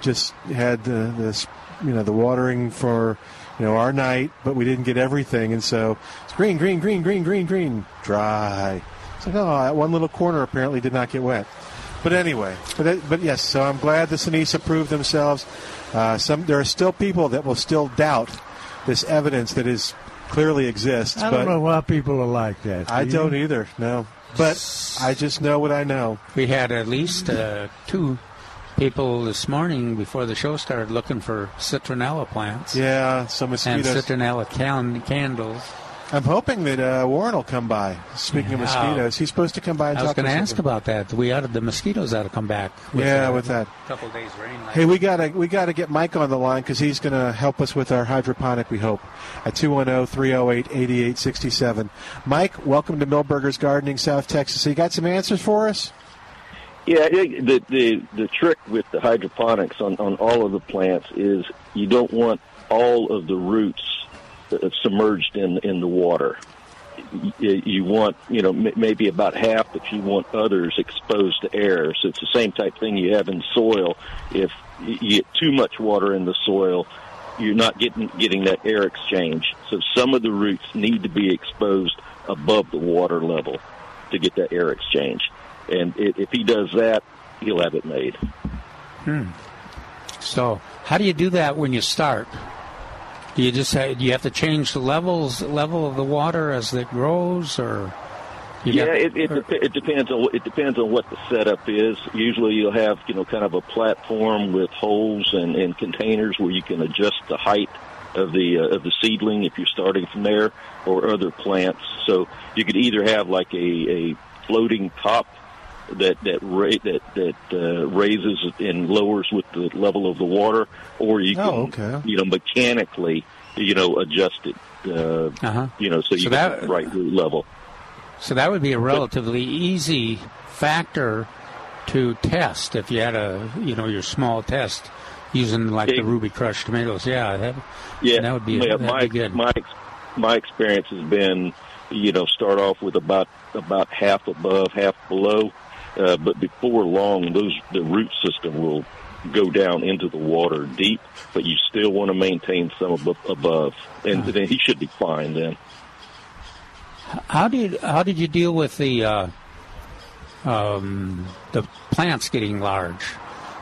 just had the, this, you know, the watering for, you know, our night, but we didn't get everything, and so it's green, green, green, green, green, green, dry. It's like, oh, that one little corner apparently did not get wet. But anyway, but it, but yes, so I'm glad the Cenizo proved themselves. Uh, some there are still people that will still doubt this evidence that is clearly exists. I but don't know why people are like that. I do don't either. No, but I just know what I know. we had at least uh, two people this morning before the show started looking for citronella plants Yeah, some mosquitoes and mosquitoes. citronella can- candles. I'm hoping that uh, Warren will come by. Speaking of mosquitoes, he's supposed to come by and talk to us. I was talk to going to ask about- about that. We ought to, the mosquitoes ought to come back. Yeah, uh, with that. couple days rain. like- Hey, we gotta we gotta get Mike on the line because he's gonna help us with our hydroponic. We hope at 210-308-8867. Mike, welcome to Milberger's Gardening, South Texas. So you got some answers for us? Yeah, it, the the the trick with the hydroponics on on all of the plants is you don't want all of the roots submerged in in the water. You, want you know maybe about half, but you want others exposed to air. So it's the same type thing you have in soil. If you get too much water in the soil, you're not getting getting that air exchange. So some of the roots need to be exposed above the water level to get that air exchange. And i if he does that, he'll have it made. Hmm. So, how do you do that when you start? Do you just have, do you have to change the levels level of the water as it grows, or yeah, got- it, it, dep- it depends on it depends on what the setup is. Usually, you'll have you know kind of a platform with holes and, and containers where you can adjust the height of the uh, of the seedling if you're starting from there, or other plants. So you could either have like a, a floating top that that ra- that that uh, raises and lowers with the level of the water, or you can Oh, okay. you know mechanically you know adjust it. Uh, Uh-huh. You know, so you So get that- the right root level. So that would be a relatively easy factor to test if you had a you know your small test using like the Ruby Crush tomatoes. Yeah, that, Yeah, that would be yeah, that'd my be good. my my experience has been, you know, start off with about about half above, half below, uh, but before long, those the root system will go down into the water deep, but you still want to maintain some above, above and then he should be fine then. How did how did you deal with the uh, um, the plants getting large?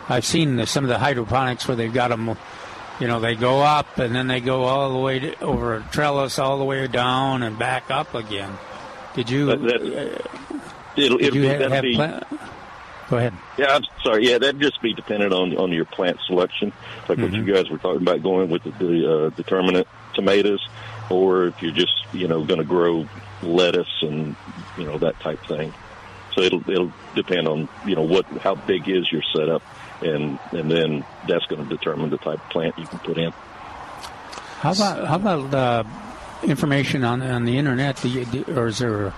I've seen the, some of the hydroponics where they've got them, you know, they go up and then they go all the way to, over a trellis all the way down and back up again. Did you? That- that- It'll, it'll you be, ha- that'll have be pla- Go ahead. Yeah, I'm sorry. Yeah, that'd just be dependent on on your plant selection, like what you guys were talking about, going with the, the uh, determinate tomatoes, or if you're just you know going to grow lettuce and you know that type thing. So it'll it'll depend on you know what how big is your setup, and and then that's going to determine the type of plant you can put in. How about how about uh, information on on the internet? Do you, do, or is there?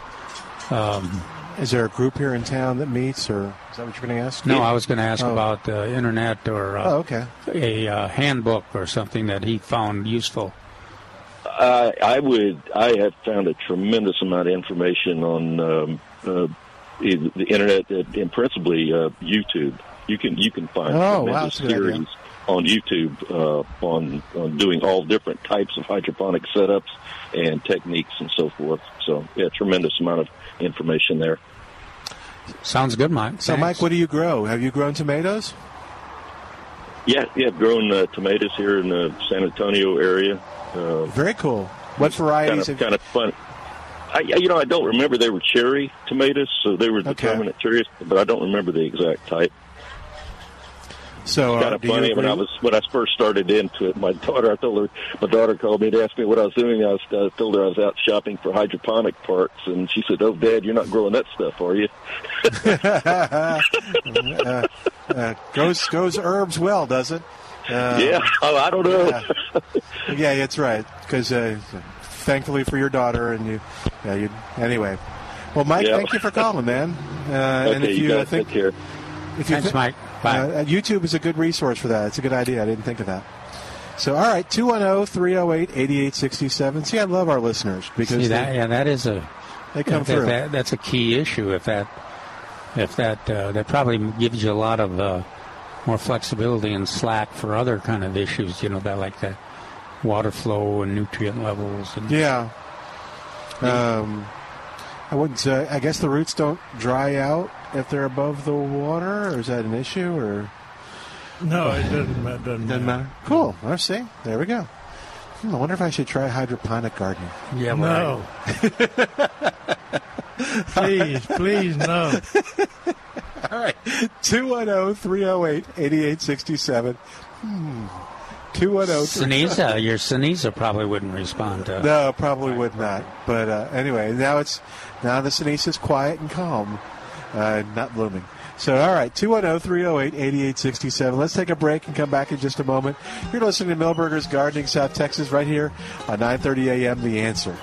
Um, Is there a group here in town that meets, or is that what you're going to ask? no, I was going to ask Oh. about uh, internet or uh, Oh, okay. a uh, handbook or something that he found useful. I I would I have found a tremendous amount of information on um, uh, the the internet and and principally uh, YouTube. You can you can find Oh, wow, tremendous that's a good idea. series on YouTube uh, on on doing all different types of hydroponic setups and techniques and so forth. So yeah, tremendous amount of information there. Sounds good, Mike. So, Mike, what do you grow? Have you grown tomatoes? Yeah, yeah, I've grown uh, tomatoes here in the San Antonio area. Uh, Very cool. What varieties? kind varieties? of kind of fun. I, you know, I don't remember they were cherry tomatoes, so they were the determinate cherries, but I don't remember the exact type. So, It's uh, kind of funny when I was when I first started into it. My daughter, I told her, my daughter called me to ask me what I was doing. I was I told her I was out shopping for hydroponic parts, and she said, "Oh, Dad, you're not growing that stuff, are you?" uh, uh, goes goes herbs well, does it? Uh, Yeah. Oh, I don't know. Yeah, yeah that's right. Because uh, thankfully for your daughter, and you, yeah, you. Anyway, well, Mike, Yeah. thank you for calling, man. Uh, and Okay, if you you, uh, guys think, take care. If you Thanks, thi- Mike. Uh, YouTube is a good resource for that. It's a good idea. I didn't think of that. So, all right, 210 308 8867. See, I love our listeners because See, they- yeah, that is a They come that- through. that- that's a key issue. If that if that uh, that probably gives you a lot of uh, more flexibility and slack for other kind of issues. You know, that like the water flow and nutrient levels. And, Yeah. Um, I wouldn't. Uh, I guess the roots don't dry out if they're above the water, or is that an issue? Or No, it doesn't, it doesn't, doesn't matter. Cool. Let's see. There we go. Hmm, I wonder if I should try hydroponic gardening. Yeah. No. please, please, no. All right. 210 308 8867. Hmm. 210 Cenizo, your Cenizo probably wouldn't respond to. No, probably would not. But uh, anyway, now it's now the Cenizo is quiet and calm, uh, not blooming. So, all right, 210 308 8867. Let's take a break and come back in just a moment. You're listening to Milberger's Gardening, South Texas, right here on 9:30 a.m. The Answer.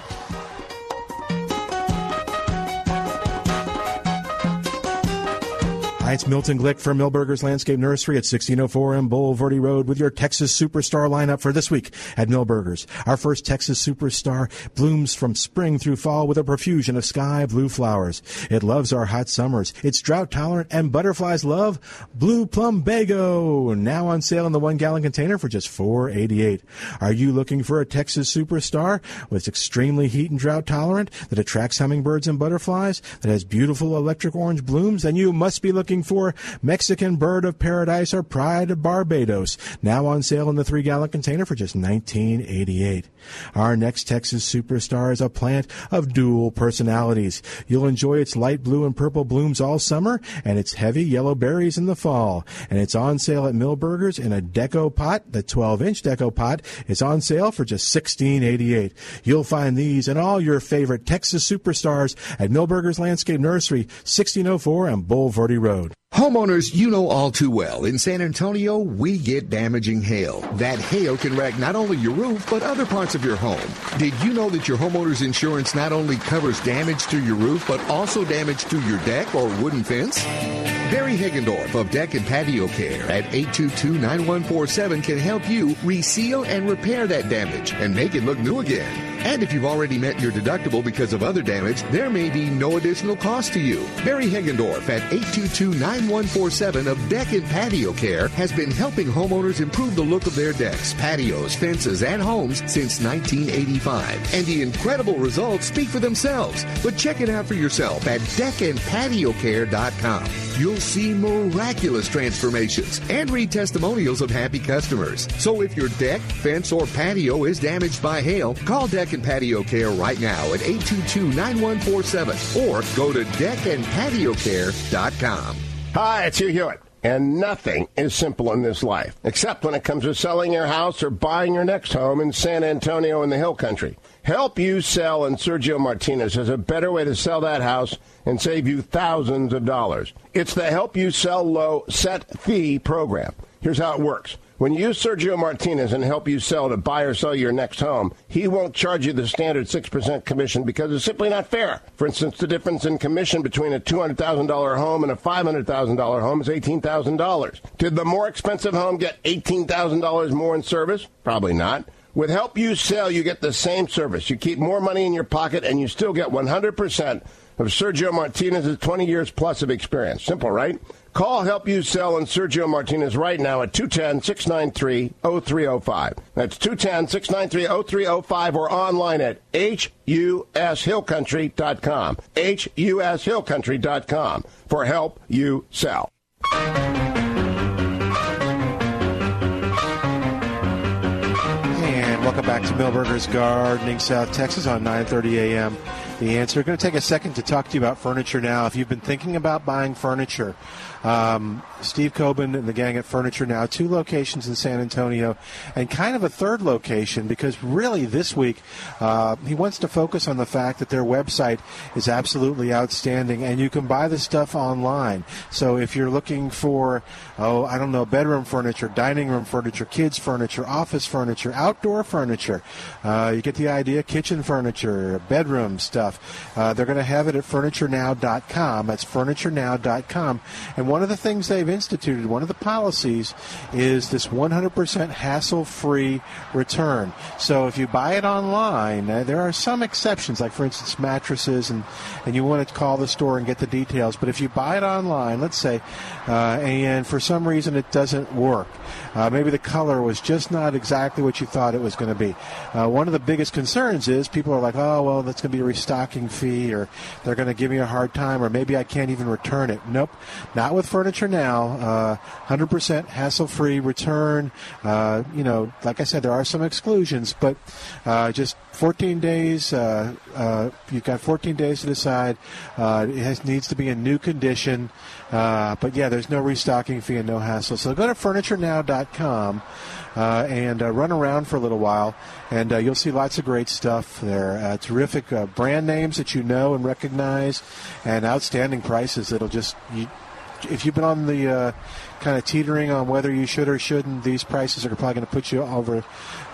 Hi, it's Milton Glick from Milberger's Landscape Nursery at 1604 M Bulverde Road with your Texas Superstar lineup for this week at Milberger's. Our first Texas Superstar blooms from spring through fall with a profusion of sky blue flowers. It loves our hot summers. It's drought tolerant and butterflies love Blue Plumbago. Now on sale in the one gallon container for just $4.88. Are you looking for a Texas Superstar with extremely heat and drought tolerant that attracts hummingbirds and butterflies that has beautiful electric orange blooms? Then you must be looking for Mexican Bird of Paradise or Pride of Barbados. Now on sale in the three gallon container for just $19.88. Our next Texas Superstar is a plant of dual personalities. You'll enjoy its light blue and purple blooms all summer and its heavy yellow berries in the fall. And it's on sale at Milberger's in a deco pot. The 12 inch deco pot is on sale for just $16.88. You'll find these and all your favorite Texas Superstars at Milberger's Landscape Nursery, 1604 on Bulverde Road road. Homeowners, you know all too well, in San Antonio, we get damaging hail. That hail can wreck not only your roof, but other parts of your home. Did you know that your homeowner's insurance not only covers damage to your roof, but also damage to your deck or wooden fence? Barry Higgendorf of Deck and Patio Care at 822-9147 can help you reseal and repair that damage and make it look new again. And if you've already met your deductible because of other damage, there may be no additional cost to you. Barry Higgendorf at 822-9147 of Deck and Patio Care has been helping homeowners improve the look of their decks, patios, fences, and homes since 1985. And the incredible results speak for themselves. But check it out for yourself at deckandpatiocare.com. You'll see miraculous transformations and read testimonials of happy customers. So if your deck, fence, or patio is damaged by hail, call Deck and Patio Care right now at 822-9147 or go to deckandpatiocare.com. Hi, it's Hugh Hewitt. And nothing is simple in this life, except when it comes to selling your house or buying your next home in San Antonio in the Hill Country. Help You Sell and Sergio Martinez has a better way to sell that house and save you thousands of dollars. It's the Help You Sell Low Set Fee program. Here's how it works. When you use Sergio Martinez and help you sell to buy or sell your next home, he won't charge you the standard 6% commission because it's simply not fair. For instance, the difference in commission between a $200,000 home and a $500,000 home is $18,000. Did the more expensive home get $18,000 more in service? Probably not. With Help You Sell, you get the same service. You keep more money in your pocket and you still get 100% of Sergio Martinez's 20 years plus of experience. Simple, right? Call Help You Sell and Sergio Martinez right now at 210 693 0305. That's 210 693 0305 or online at hushillcountry.com. hushillcountry.com for Help You Sell. And welcome back to Milberger's Gardening, South Texas on 9:30 a.m. The answer. Going to take a second to talk to you about furniture now. If you've been thinking about buying furniture, um, Steve Coben and the gang at Furniture Now, two locations in San Antonio, and kind of a third location because really this week uh, he wants to focus on the fact that their website is absolutely outstanding, and you can buy the stuff online. So if you're looking for, oh, I don't know, bedroom furniture, dining room furniture, kids furniture, office furniture, outdoor furniture, uh, you get the idea, kitchen furniture, bedroom stuff, uh, they're going to have it at FurnitureNow.com. That's FurnitureNow.com, and one of the things they've instituted, one of the policies, is this 100% hassle-free return. So if you buy it online, uh, there are some exceptions, like for instance mattresses, and and you want to call the store and get the details. But if you buy it online, let's say, uh, and for some reason it doesn't work, uh, maybe the color was just not exactly what you thought it was going to be. Uh, one of the biggest concerns is people are like, oh well, that's going to be a restocking fee, or they're going to give me a hard time, or maybe I can't even return it. Nope, not with furniture now. Uh, 100% hassle-free return. Uh, you know, like I said, there are some exclusions, but uh, just 14 days. Uh, uh, you've got 14 days to decide. Uh, it has, needs to be in new condition. but yeah, there's no restocking fee and no hassle. So go to FurnitureNow.com. Uh, and uh, run around for a little while, and uh, you'll see lots of great stuff there. terrific brand names that you know and recognize, and outstanding prices that'll just you, if you've been on the uh, kind of teetering on whether you should or shouldn't, these prices are probably going to put you over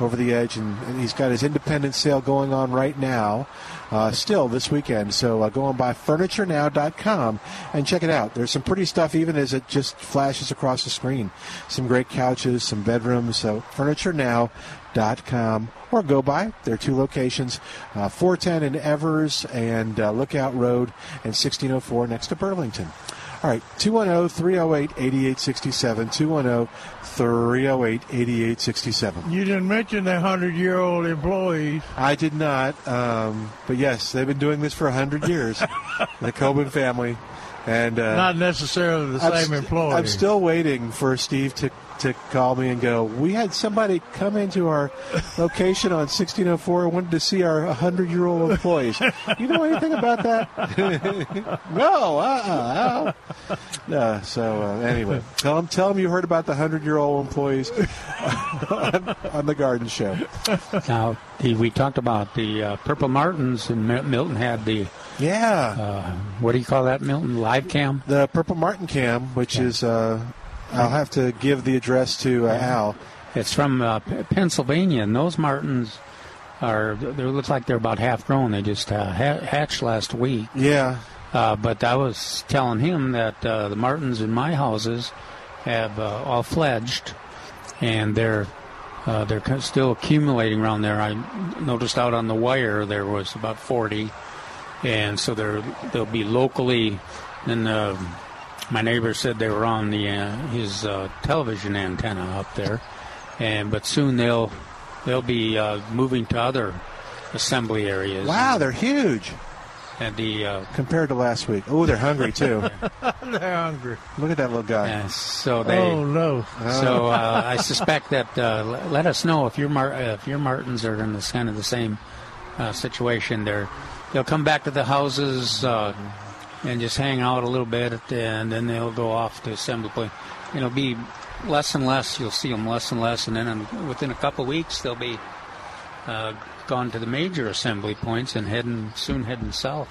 over the edge. And, and he's got his independent sale going on right now, uh, still this weekend. So uh, go on by FurnitureNow.com and check it out. There's some pretty stuff, even as it just flashes across the screen. Some great couches, some bedrooms. So FurnitureNow.com or go by. There are two locations, uh, 410 in Evers and uh, Lookout Road and 1604 next to Burlington. All right, 210 308 8867. 210 308 8867. You didn't mention the hundred-year-old employees. I did not, um, but yes, they've been doing this for 100 years. the Coben family. And uh, Not necessarily the I'm same st- employee. I'm still waiting for Steve to, to call me and go, We had somebody come into our location on 1604 and wanted to see our 100 year old employees. You know anything about that? no, uh uh No, so uh, anyway, tell them, tell them you heard about the 100 year old employees on, on the garden show. Now, the, we talked about the uh, Purple Martins, and Milton had the yeah. Uh, what do you call that, Milton? Live cam. The Purple Martin cam, which is, uh, I'll have to give the address to uh, Al. It's from uh, Pennsylvania, and those martins are they look like they're about half grown. They just uh, ha- hatched last week. Yeah. Uh, but I was telling him that uh, the martins in my houses have uh, all fledged, and they're uh, they're still accumulating around there. I noticed out on the wire there was about 40, and so they're they'll be locally. And uh, my neighbor said they were on the uh, his uh, television antenna up there, and but soon they'll they'll be uh, moving to other assembly areas. Wow, they're huge. And the uh, compared to last week. Oh, they're hungry too. They're hungry. Look at that little guy. Yeah, so they. Oh, no. So uh, I suspect that. Uh, let us know if your Mar- uh, if your Martins are in this kind of the same uh, situation. They're they'll come back to the houses uh, and just hang out a little bit, and then they'll go off to assembly point. It'll be less and less. You'll see them less and less, and then in, within a couple of weeks they'll be uh, gone to the major assembly points and heading soon heading south.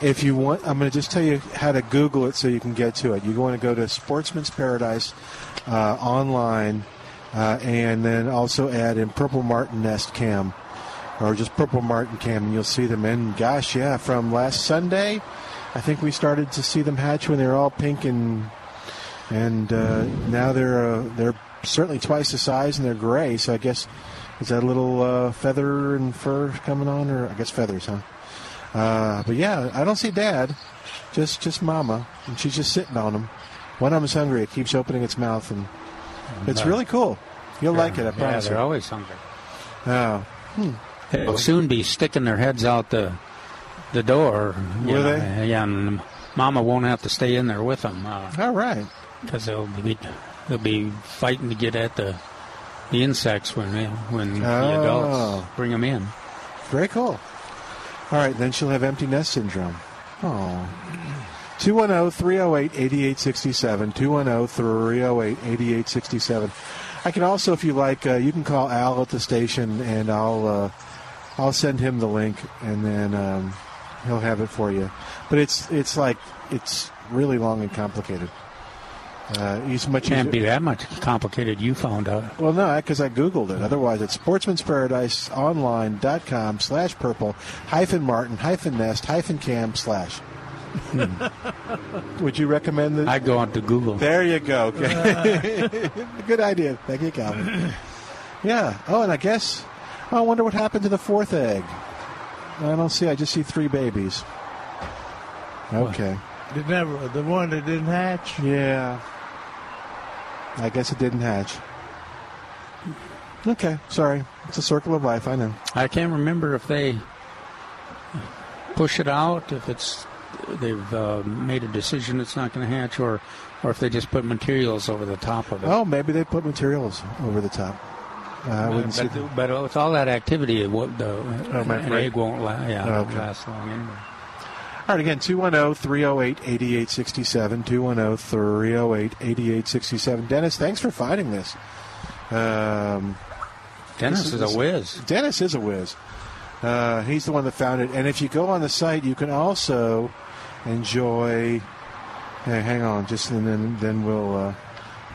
If you want, I'm going to just tell you how to Google it so you can get to it. You want to go to Sportsman's Paradise uh, online, uh, and then also add in Purple Martin Nest Cam, or just Purple Martin Cam, and you'll see them. And gosh, yeah, from last Sunday, I think we started to see them hatch when they were all pink and and uh, now they're uh, they're certainly twice the size and they're gray. So I guess is that a little uh, feather and fur coming on, or I guess feathers, huh? Uh, but yeah, I don't see Dad, just just Mama, and she's just sitting on him. One of them's hungry; it keeps opening its mouth, and it's really cool. You'll like it, I Yeah, promise. they're you. always hungry. Oh, hmm. They'll soon be sticking their heads out the the door. Will know, they? Yeah, and Mama won't have to stay in there with them. Uh, All right. Because they'll be they'll be fighting to get at the the insects when they, when the Oh. adults bring them in. Very cool. All right, then she'll have empty nest syndrome. Oh. 210 308 8867. 210 308 8867. I can also, if you like, uh, you can call Al at the station and I'll uh, I'll send him the link and then um, he'll have it for you. But it's it's like it's really long and complicated. Uh, he's much Can't easier- be that much complicated. You found out. well, no, because I Googled it. Otherwise, it's sportsmansparadiseonline.com slash purple hyphen martin hyphen nest hyphen cam slash. Would you recommend that? I go on to Google. There you go. Okay. Good idea. Thank you, Calvin. Yeah. Oh, and I guess, I wonder what happened to the fourth egg. I don't see. I just see three babies. Okay. Did never the one that didn't hatch. Yeah. I guess it didn't hatch. Okay. Sorry. It's a circle of life. I know. I can't remember if they push it out, if it's they've uh, made a decision it's not going to hatch, or or if they just put materials over the top of it. Oh, maybe they put materials over the top. Uh, I wouldn't see. but, but with all that activity, it won't, the, Oh, my- an right. egg won't la- yeah, Oh, okay. last long anyway. All right, again, 210 308 8867. 210 308 8867. Dennis, thanks for finding this. Um, Dennis this is a whiz. Dennis is a whiz. Uh, he's the one that found it. And if you go on the site, you can also enjoy Hey, hang on, just and then then we'll uh,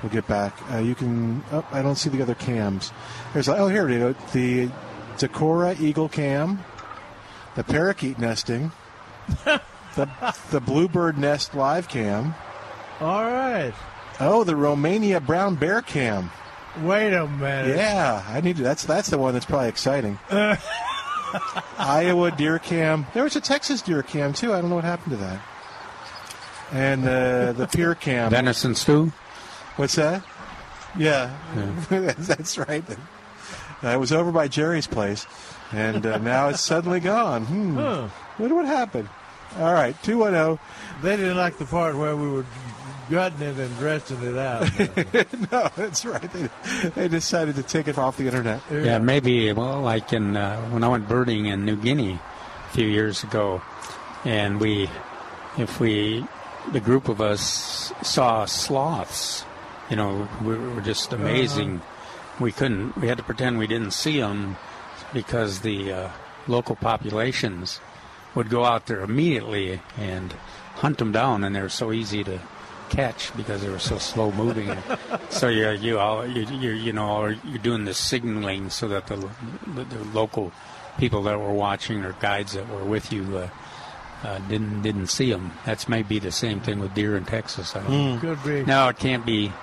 we'll get back. Uh, you can. Oh, I don't see the other cams. There's oh here we go. The Decorah Eagle cam, the parakeet nesting, the the Bluebird Nest live cam. All right. Oh, the Romania brown bear cam. Wait a minute. Yeah, I need to. That's that's the one that's probably exciting. Iowa deer cam. There was a Texas deer cam too. I don't know what happened to that. And uh, the pier cam. Venison stew. What's that? Yeah, that's right. Uh, it was over by Jerry's place, and uh, now it's suddenly gone. Hmm. Huh. Wonder what happened. All right, two one oh. They didn't like the part where we were gutting it and dressing it out. no, that's right. They, they decided to take it off the internet. Yeah, maybe. Well, like in uh, when I went birding in New Guinea a few years ago, and we, if we, the group of us saw sloths, you know, we were just amazing. We couldn't. We had to pretend we didn't see them because the uh, local populations would go out there immediately and hunt them down, and they're so easy to catch because they were so slow moving. so you you all you, you you know you're doing the signaling so that the, the, the local people that were watching or guides that were with you uh, uh, didn't didn't see them. That's maybe the same thing with deer in Texas. I don't know. Could be. No, it can't be.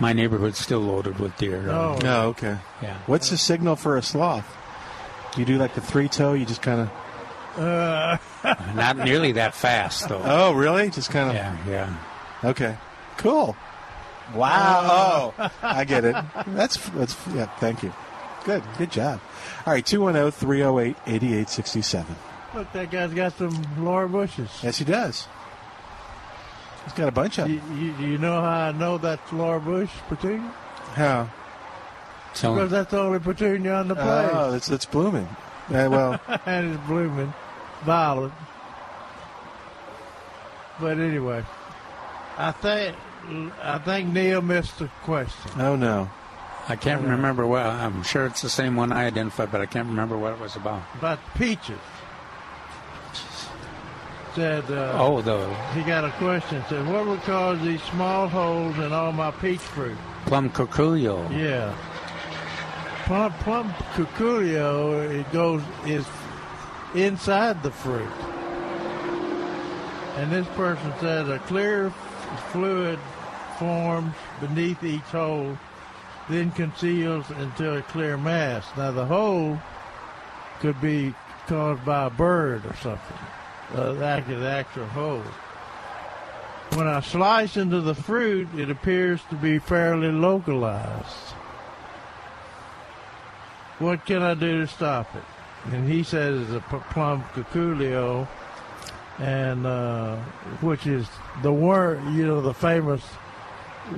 My neighborhood's still loaded with deer. Oh. Oh, okay. Yeah. What's the signal for a sloth? You do like the three toe. You just kind of. Uh, Not nearly that fast though. Oh, really? Just kind of. Yeah, yeah. Okay. Cool. Wow. Oh, I get it. That's that's yeah. Thank you. Good. Good job. All right. 210-308-8867. look, that guy's got some Laura bushes. Yes, he does. He's got a bunch of You, them. you, you know how I know that's Laura Bush petunia? How? So Because that's the only petunia on the place. Oh, it's it's blooming. Uh, well, and it's blooming, violet. But anyway, I think I think Neil missed the question. oh no. I can't remember what. I'm sure it's the same one I identified, but I can't remember what it was about. About peaches. Said uh, Oh, the he got a question. Said what would cause these small holes in all my peach fruit? plum curculio. Yeah. Plum plum curculio it goes is inside the fruit. And this person says a clear f- fluid forms beneath each hole, then conceals into a clear mass. Now the hole could be caused by a bird or something. Uh, that the actual hole. When I slice into the fruit, it appears to be fairly localized. What can I do to stop it? And he says it's a plum curculio, and uh, which is the worm, you know, the famous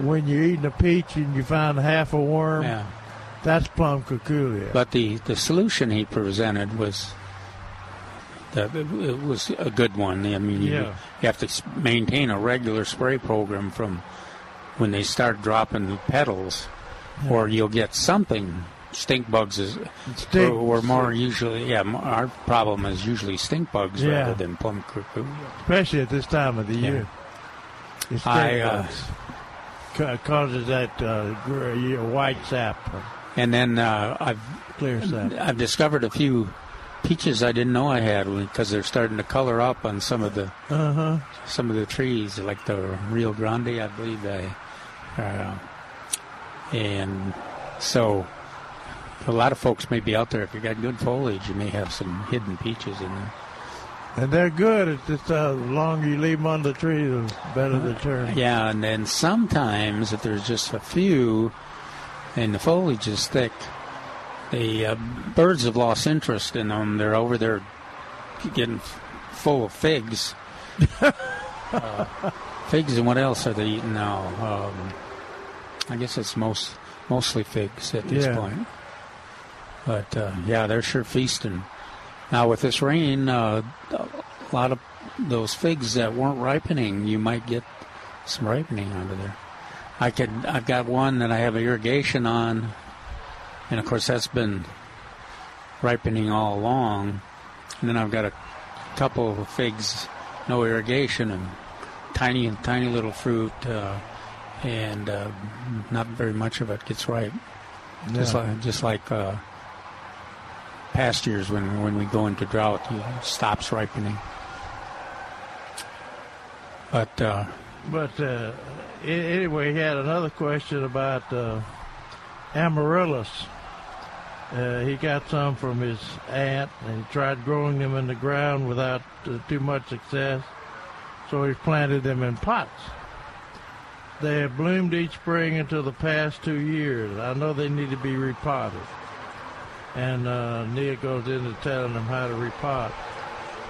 when you're eating a peach and you find half a worm. Yeah. That's plum curculio. But the, the solution he presented was that it it was a good one. I mean, you, Yeah. you have to maintain a regular spray program from when they start dropping the petals, or you'll get something. Stink bugs is Stink- or, or more usually. Yeah, our problem is usually stink bugs Yeah. rather than plum cuckoo. especially at this time of the Yeah. year. It's I, uh, ca- causes that uh, gr- you know, white sap, And then uh, I've. I've discovered a few peaches I didn't know I had because they're starting to color up on some of the Uh huh. some of the trees, like the Rio Grande, I believe they. Uh, and so, a lot of folks may be out there. If you got good foliage, you may have some hidden peaches in there. And they're good. It's just uh, the longer you leave them on the tree, the better the turn. Yeah, and then sometimes if there's just a few, and the foliage is thick, the uh, birds have lost interest in them. They're over there getting full of figs. uh, figs and what else are they eating now? Um, I guess it's most mostly figs at this Yeah. point. But uh, yeah, they're sure feasting. Now with this rain, uh, a lot of those figs that weren't ripening, you might get some ripening out of there. I could, I've got one that I have irrigation on, and of course that's been ripening all along. And then I've got a couple of figs, no irrigation, and tiny and tiny little fruit, uh, and uh, not very much of it gets ripe. Just like just like uh, past years when when we go into drought, it stops ripening. But uh, But uh, anyway, he had another question about uh, amaryllis. Uh, he got some from his aunt, and tried growing them in the ground without uh, too much success. So he planted them in pots. They have bloomed each spring until the past two years. I know they need to be repotted. And uh, Neil goes into telling them how to repot.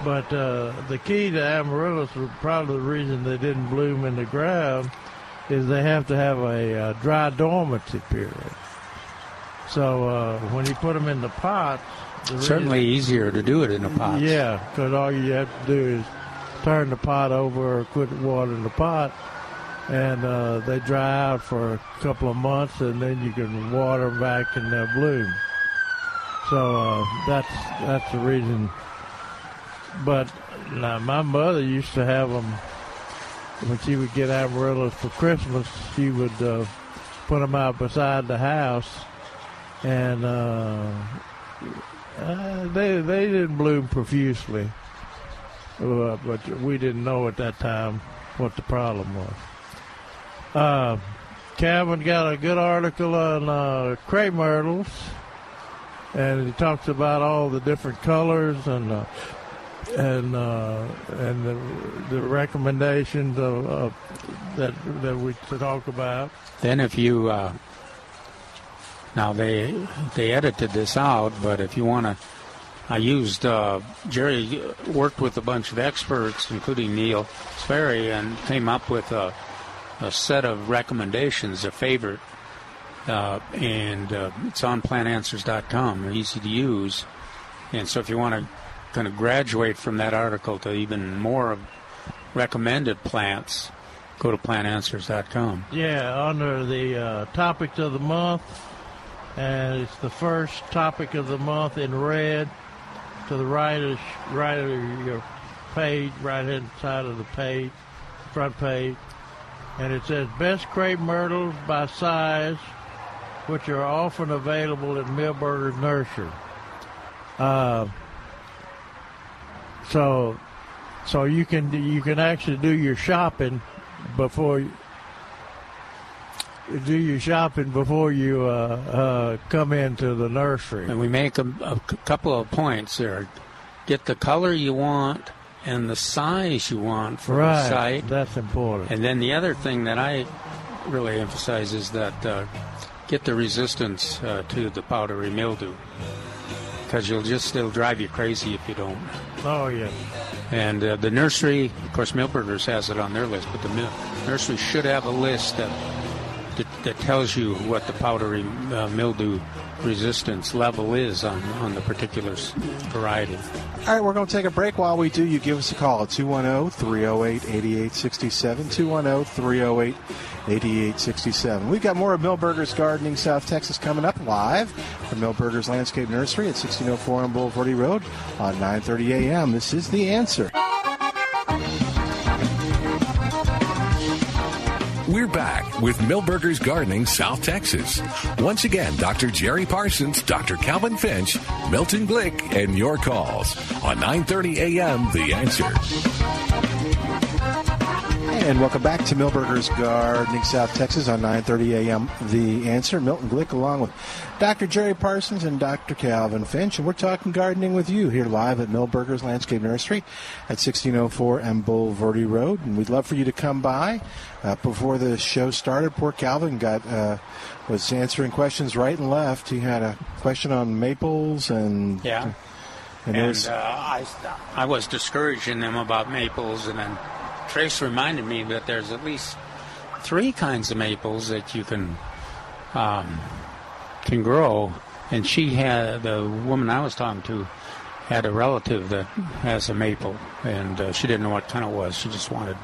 But uh, the key to amaryllis, probably the reason they didn't bloom in the ground, is they have to have a uh, dry dormancy period. So uh, when you put them in the pots, the certainly reason- easier to do it in a pot. yeah, because all you have to do is turn the pot over or put water in the pot, and uh, they dry out for a couple of months, and then you can water them back and they'll bloom. So uh, that's that's the reason. But now my mother used to have them when she would get amaryllis for Christmas. She would uh, put them out beside the house, and uh, uh, they they didn't bloom profusely, uh, but we didn't know at that time what the problem was. Uh, Calvin got a good article on uh, crepe myrtles, and he talks about all the different colors and uh, and uh, and the, the recommendations of, of that that we talk about. Then if you uh, now they they edited this out, but if you want to, I used uh, Jerry worked with a bunch of experts, including Neil Sperry, and came up with a, a set of recommendations, a favorite, uh, and uh, it's on plantanswers.com. Easy to use, and so if you want to kind of graduate from that article to even more recommended plants, go to plantanswers.com. Yeah, under the uh, topics of the month, and it's the first topic of the month in red to the right of right of your page, right hand side of the page, front page, and it says best crepe myrtles by size, which are often available at Milberger's Nursery. Uh, so, so you can you can actually do your shopping before do your shopping before you uh, uh, come into the nursery. And we make a couple of points there. Get the color you want and the size you want for right, the site. that's important. And then the other thing that I really emphasize is that uh, get the resistance uh, to the powdery mildew because you'll just it'll drive you crazy if you don't. Oh yeah. And uh, the nursery, of course, Milberger's has it on their list, but the mil- nursery should have a list that that, that tells you what the powdery uh, mildew resistance level is on, on the particular variety. All right, we're going to take a break. While we do, you give us a call at 210 308 8867. 210 308 8867. We've got more of Milberger's Gardening South Texas coming up live from Milberger's Landscape Nursery at 1604 on Bulverde Road on 9:30 a.m. This is the answer. We're back with Milberger's Gardening South Texas. Once again, Dr. Jerry Parsons, Dr. Calvin Finch, Milton Glick, and your calls on 9:30 a.m. The Answer. And welcome back to Milberger's Gardening South Texas on 9:30 a.m. The Answer. Milton Glick along with Dr. Jerry Parsons and Dr. Calvin Finch, and we're talking gardening with you here live at Milberger's Landscape Nursery at 1604 M Bulverde Road. And we'd love for you to come by. Uh, before the show started, poor Calvin got uh, was answering questions right and left. He had a question on maples and Yeah. and, And, was- uh, I, I was discouraging them about maples, and then Trace reminded me that there's at least three kinds of maples that you can um, can grow. And she had the woman I was talking to had a relative that has a maple, and uh, she didn't know what kind it was. She just wanted.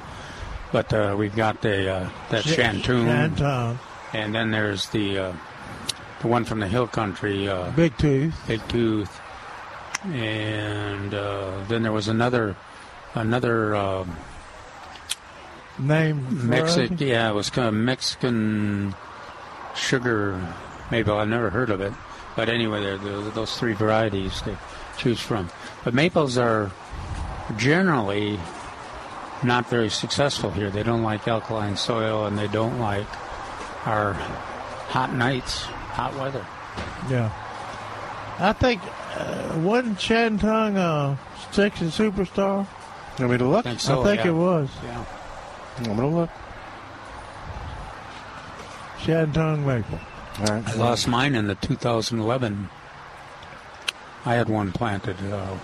But uh, we've got the uh, that Sh- shantoon, Shantung. and then there's the uh, the one from the hill country. Uh, Big tooth. Big Tooth, and uh, then there was another another um name? Mexican, yeah, it was kind of Mexican sugar maple. I've never heard of it, but anyway, there there are those three varieties to choose from. But maples are generally not very successful here. They don't like alkaline soil, and they don't like our hot nights, hot weather. Yeah. I think uh, wasn't Shantung a Texas superstar? You want me to look? Think so, I think yeah. it was. Yeah. I'm going to look. Shantung Maple. All right. I lost mine in the 2011. I had one planted. Uh,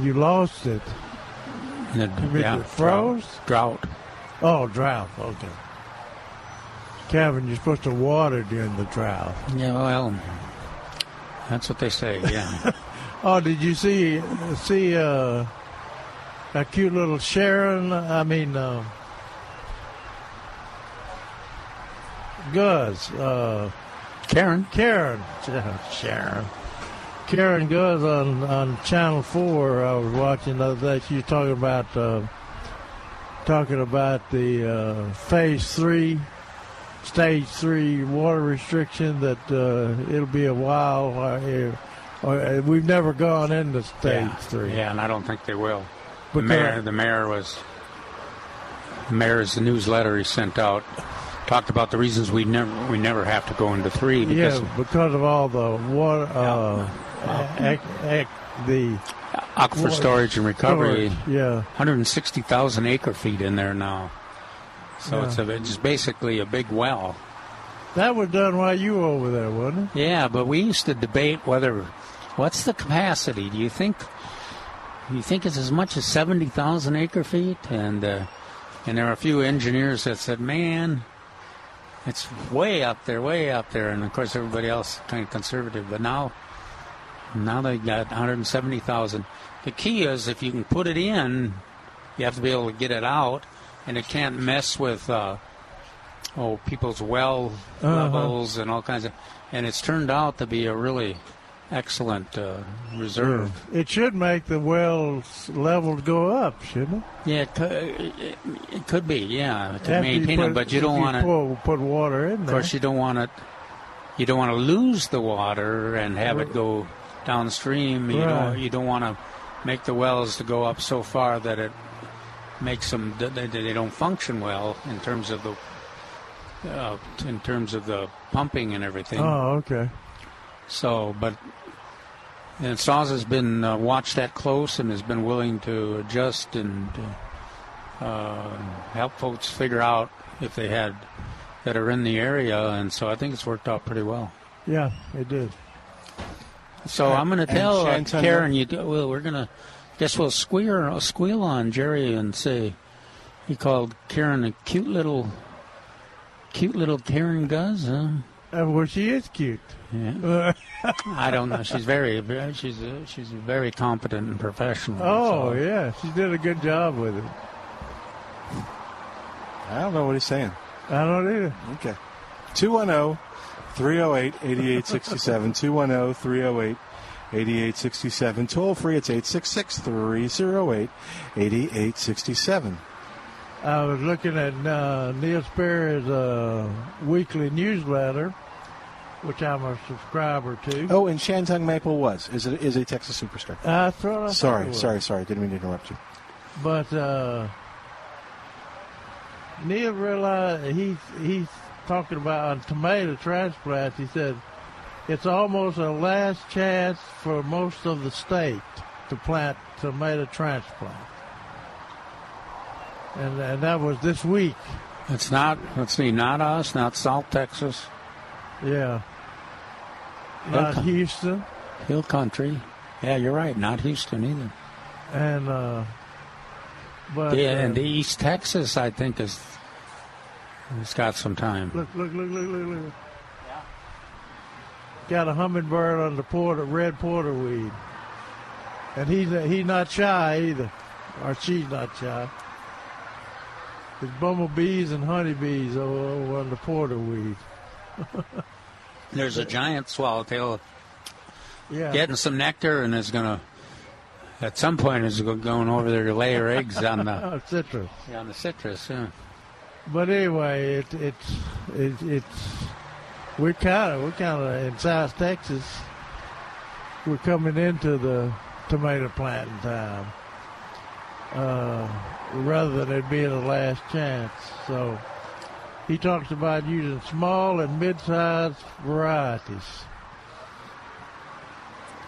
You lost it. in the, You yeah, it froze? Drought. Oh, drought. Okay. Kevin, you're supposed to water during the drought. Yeah, well, that's what they say. Yeah. Oh, did you see see uh, a cute little Sharon? I mean, uh, Guz. Uh, Karen. Karen. Sharon. Karen Guz on, on Channel 4. I was watching the other day. She was talking about uh, talking about the uh, Phase 3, Stage 3 water restriction that uh, it'll be a while. Uh, here. Uh, we've never gone into Stage yeah. 3. Yeah, and I don't think they will. The But mayor, the mayor was, the mayor's newsletter he sent out talked about the reasons we never we never have to go into three because yeah, because of all the water, uh, ec- ec- the aquifer water storage and recovery. storage, Yeah, 160,000 acre feet in there now. So Yeah. it's a, it's basically a big well. that was done while you were over there, wasn't it? Yeah, but we used to debate whether what's the capacity. Do you think you think it's as much as seventy thousand acre feet? And uh, and there are a few engineers that said, "Man, it's way up there, way up there." And of course, everybody else kind of conservative. But now, now they got one hundred seventy thousand. The key is if you can put it in, you have to be able to get it out, and it can't mess with. Uh, oh, people's well Uh-huh. levels and all kinds of. And it's turned out to be a really excellent uh, reserve. It should make the wells levels go up, shouldn't it? Yeah, it could, it, it could be. Yeah, to After maintain put- it, but you don't want to. Put, put water in Of course, you don't want it. You don't want to lose the water and have it go downstream. You Right. don't. You don't want to make the wells to go up so far that it makes them they, they don't function well in terms of the uh, in terms of the pumping and everything. Oh, okay. So, but and SAWS has been uh, watched that close and has been willing to adjust and uh, help folks figure out if they had that are in the area, and so I think it's worked out pretty well. Yeah, it did. So I'm going to And tell uh, Karen, you do, well, we're going to guess we'll squeal squeal on Jerry and say he called Karen a cute little, cute little Karen Guz. Huh? Uh, well, she is cute. Yeah. I don't know. She's very, very she's a, she's very competent and professional. Oh, so- yeah. She did a good job with it. I don't know what he's saying. I don't either. Okay. oh, 210 308 8867. 210 308 8867. Toll free, it's 866 308 8867. I was looking at uh, Neil Sperry's uh, weekly newsletter, which I'm a subscriber to. Oh, and Shantung Maple was is it is a Texas superstar. I thought it sorry, was. sorry, sorry. Didn't mean to interrupt you. But uh, Neil realized he's he's talking about tomato transplants. He said it's almost a last chance for most of the state to plant tomato transplant, and and that was this week. It's not. Let's see. Not us. Not South Texas. Yeah, Hill not coun- Houston, Hill Country. Yeah, you're right. Not Houston either. and uh, but yeah, uh, and East Texas, I think, is. It's got some time. Look, look, look, look, look, look. Yeah. Got a hummingbird on the porter, red porter weed. And he's he's not shy either. Or she's not shy. There's bumblebees and honeybees over, over on the porter weed. There's a giant swallowtail Yeah. getting some nectar and is going to, at some point, is going over there to lay her eggs on the citrus. yeah, on the citrus. Yeah. but anyway, it, it's it, it's we're kind of we're kind of in South Texas. We're coming into the tomato planting time, uh, rather than it being a last chance. So he talks about using small and mid-sized varieties.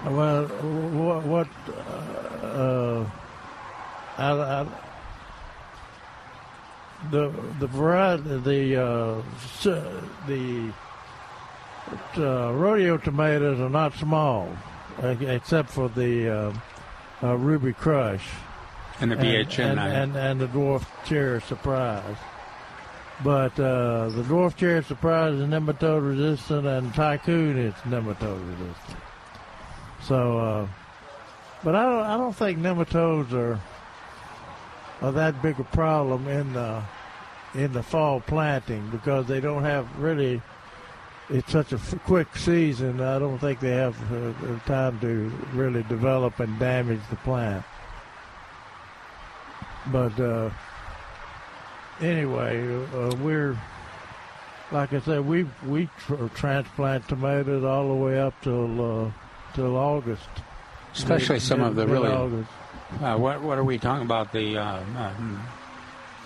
Well, what, what uh, I, I, the the variety the uh, the uh, rodeo tomatoes are not small, uh, except for the uh, uh, Ruby Crush And the BHN and, and, and the dwarf chair surprise. But uh, the dwarf chair surprise is nematode resistant, and tycoon is nematode resistant. So, uh, but I don't, I don't think nematodes are are that big a problem in the in the fall planting because they don't have really. It's such a f- quick season. I don't think they have uh, time to really develop and damage the plant. But uh, anyway, uh, we're like I said, we we tr- transplant tomatoes all the way up till uh, till August. Especially Mid- some of the really. mid-August. Uh, what what are we talking about? The, uh, um,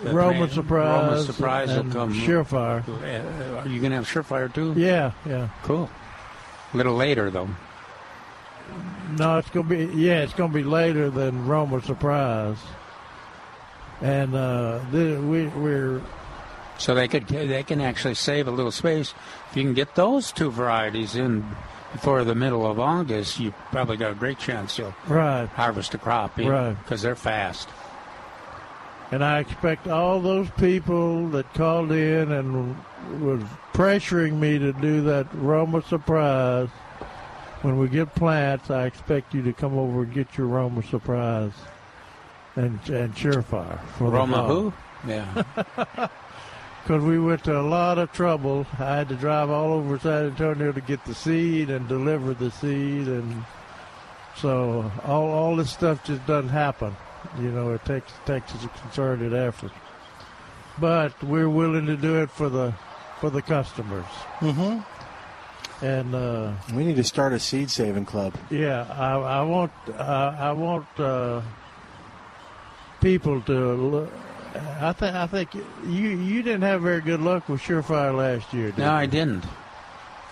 the Roma plant- surprise, Roma surprise will and come. surefire. Uh, are you gonna have surefire too? Yeah, yeah. Cool. A little later though. No, it's gonna be yeah, it's gonna be later than Roma surprise. And uh, we we're So they could they can actually save a little space. If you can get those two varieties in before the middle of August, you probably got a great chance you'll Right. harvest a crop. Right. Because they're fast. And I expect all those people that called in and was pressuring me to do that Roma surprise. When we get plants, I expect you to come over and get your Roma surprise and and surefire for Roma fall. who? Yeah. Because we went to a lot of trouble. I had to drive all over San Antonio to get the seed and deliver the seed, and so all all this stuff just doesn't happen. You know, it takes takes a concerted effort. But we're willing to do it for the for the customers. Mm-hmm. And uh, We need to start a seed saving club. yeah, I, I want uh, I want uh, people to. Look, I think I think you you didn't have very good luck with Surefire last year. Did No, you? I didn't.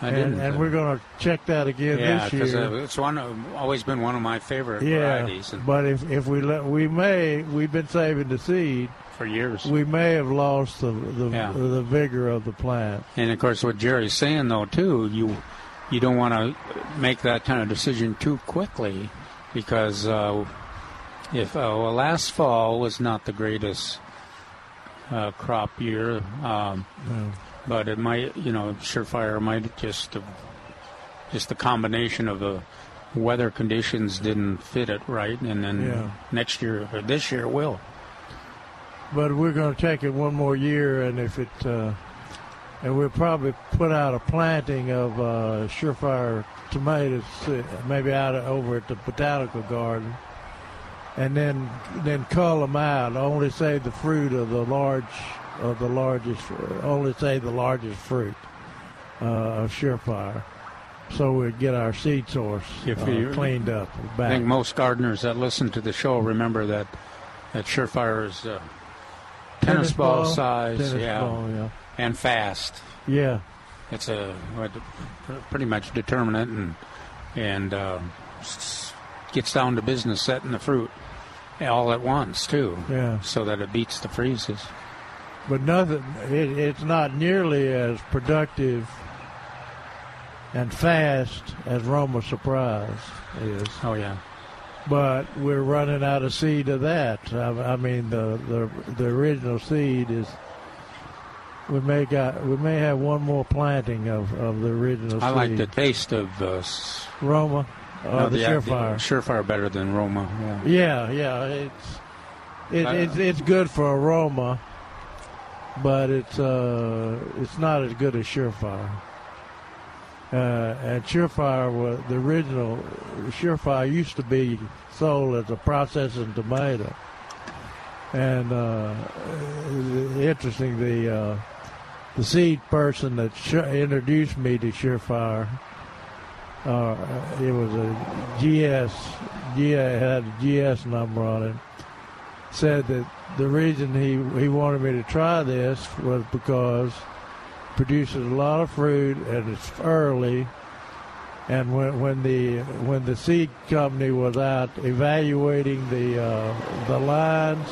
I and, didn't. And we're going to check that again yeah, this because year. it's one of, always been one of my favorite yeah, varieties and but if if we let we may we've been saving the seed for years. we may have lost the the, Yeah. the vigor of the plant. And of course, what Jerry's saying though too, you you don't want to make that kind of decision too quickly, because uh, if uh, well, last fall was not the greatest uh, crop year, um, No. but it might you know surefire might just just the combination of the weather conditions didn't fit it right, and then Yeah. next year or this year it will. But we're going to take it one more year, and if it, uh, and we'll probably put out a planting of uh, surefire tomatoes, uh, maybe out over at the botanical garden, and then then cull them out. Only save the fruit of the large, of the largest, only save the largest fruit uh, of surefire, so we'd get our seed source If uh, you- cleaned up I think most gardeners that listen to the show remember that that Surefire is uh, tennis, Tennis ball, size, tennis yeah, ball, yeah. and fast. Yeah. It's a pretty much determinate and and uh, gets down to business setting the fruit all at once too. Yeah. So that it beats the freezes. but nothing. It, it's not nearly as productive and fast as Roma Surprise is. Oh yeah. But we're running out of seed of that. I, I mean, the, the the original seed is. We may got we may have one more planting of, of the original I seed. like the taste of uh, Roma or no, the, Surefire. Surefire better than Roma. Yeah. Yeah, yeah, it's it, I- it's it's good for aroma, but it's uh it's not as good as Surefire. Uh, and Surefire was the original. Surefire used to be sold as a processing tomato, And uh, interesting, the uh, the seed person that sh- introduced me to Surefire, uh, it was a GS, GS had a GS number on it. Said that the reason he he wanted me to try this was because it produces a lot of fruit and it's early. And when, when the when the seed company was out evaluating the uh, the lines,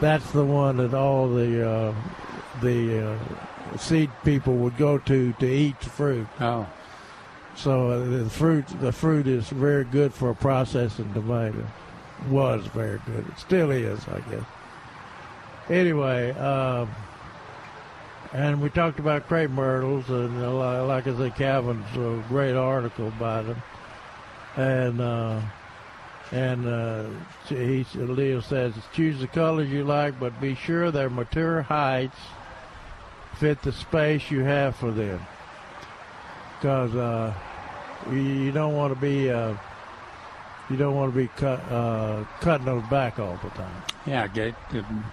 that's the one that all the uh, the uh, seed people would go to to eat the fruit. Oh, so uh, the fruit the fruit is very good for processing tomato. Was very good. It still is, I guess. Anyway, um, and we talked about crepe myrtles, and uh, like I said, Calvin's a great article about them. And uh, and uh, he Leo says, choose the colors you like, but be sure their mature heights fit the space you have for them. Because uh, you, you don't want to be uh, you don't want to be cut uh, cutting those back all the time. Yeah, it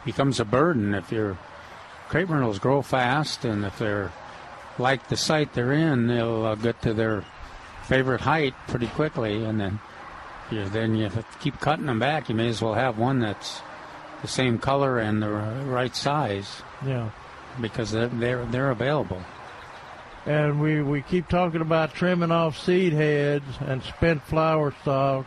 becomes a burden if your crepe myrtles grow fast, and if they're like the site they're in, they'll uh, get to their favorite height pretty quickly, and then you, then you keep cutting them back. You may as well have one that's the same color and the right size Yeah. because they're they're, they're available. And we, we keep talking about trimming off seed heads and spent flower stalk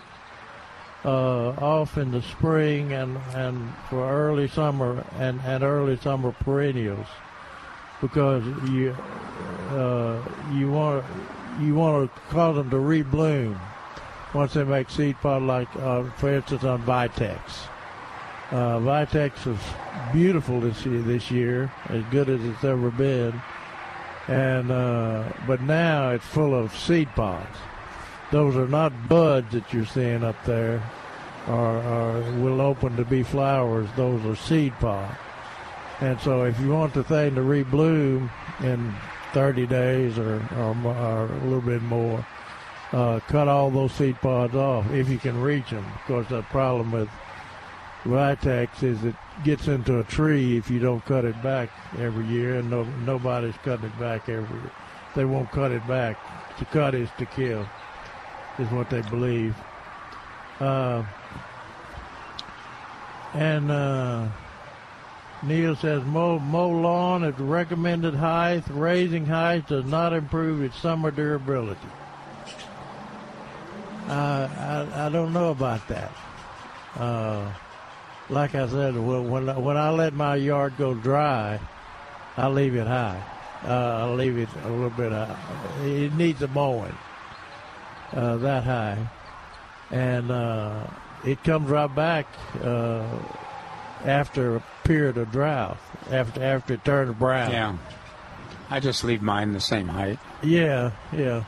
uh, off in the spring and, and for early summer and, and early summer perennials because you uh, you want you want to cause them to rebloom once they make seed pod like uh, for instance on Vitex. Uh, Vitex is beautiful this year, this year, as good as it's ever been and uh, but now it's full of seed pods. Those are not buds that you're seeing up there, or, or will open to be flowers. Those are seed pods. And so, if you want the thing to rebloom in 30 days or or, or a little bit more, uh, cut all those seed pods off if you can reach them. Of course, the problem with Vitex is it gets into a tree if you don't cut it back every year, and no, nobody's cutting it back every year. They won't cut it back. To cut is to kill, is what they believe. Uh, and uh, Neil says mow, mow lawn at recommended height. Raising height does not improve its summer durability. Uh, I, I don't know about that. Uh, like I said, when when I- when I let my yard go dry, I leave it high. Uh, I leave it a little bit high. It needs a mowing uh, that high, and uh, it comes right back uh, after a period of drought. After after it turns brown. Yeah, I just leave mine the same height. Yeah, yeah.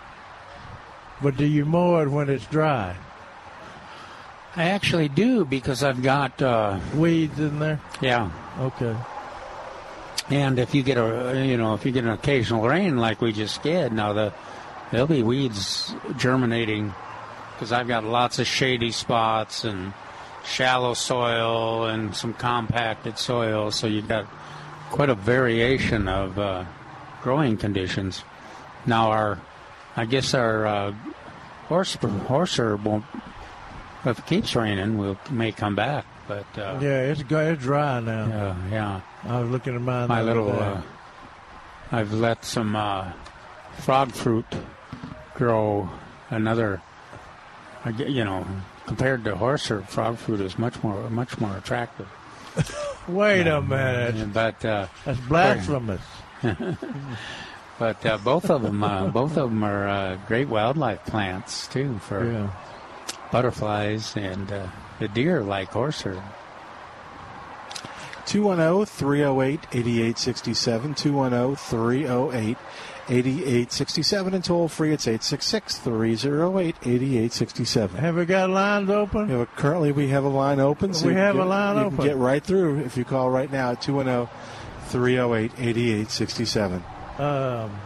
But do you mow it when it's dry? I actually do because I've got uh, weeds in there. Yeah. Okay. And if you get a, you know, if you get an occasional rain like we just did, now the there'll be weeds germinating because I've got lots of shady spots and shallow soil and some compacted soil, so you've got quite a variation of uh, growing conditions. Now our, I guess our uh, horse horse herb won't. If it keeps raining, we'll may come back, but uh, Yeah, it's it's dry now. yeah, yeah. I was looking at mine. My little, uh, I've let some uh, frog fruit grow. Another, you know, compared to horse or frog fruit is much more much more attractive. Wait a minute. But uh, That's blasphemous. but uh, both of them, uh, both of them are uh, great wildlife plants too for Yeah. Butterflies and uh, the deer like horse herb. 210 308 8867. 210 308 8867. And toll free, it's 866 308 8867. Have we got lines open? Yeah, well, currently, we have a line open. We have can a line you open. can get right through if you call right now at 210 308 8867. um,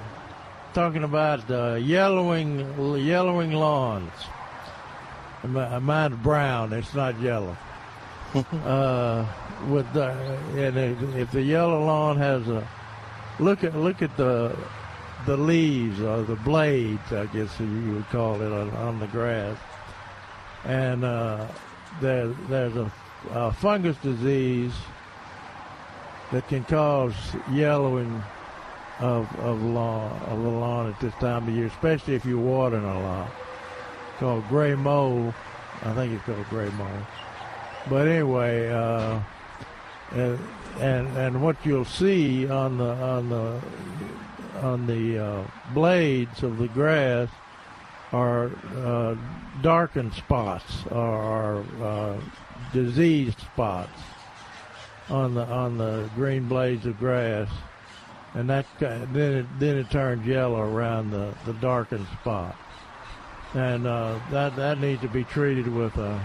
talking about uh, yellowing yellowing lawns. Mi- Mine's brown. It's not yellow. uh, with the, and if the yellow lawn has a look at look at the the leaves or the blades, I guess you would call it on, on the grass, and uh, there there's a, a fungus disease that can cause yellowing of of lawn of the lawn at this time of year, especially if you're watering a lot. Called gray mold. I think it's called gray mold. But anyway, uh, and, and and what you'll see on the on the on the uh, blades of the grass are uh, darkened spots or uh, diseased spots on the on the green blades of grass, and that then it then it turns yellow around the the darkened spot, and uh, that that needs to be treated with a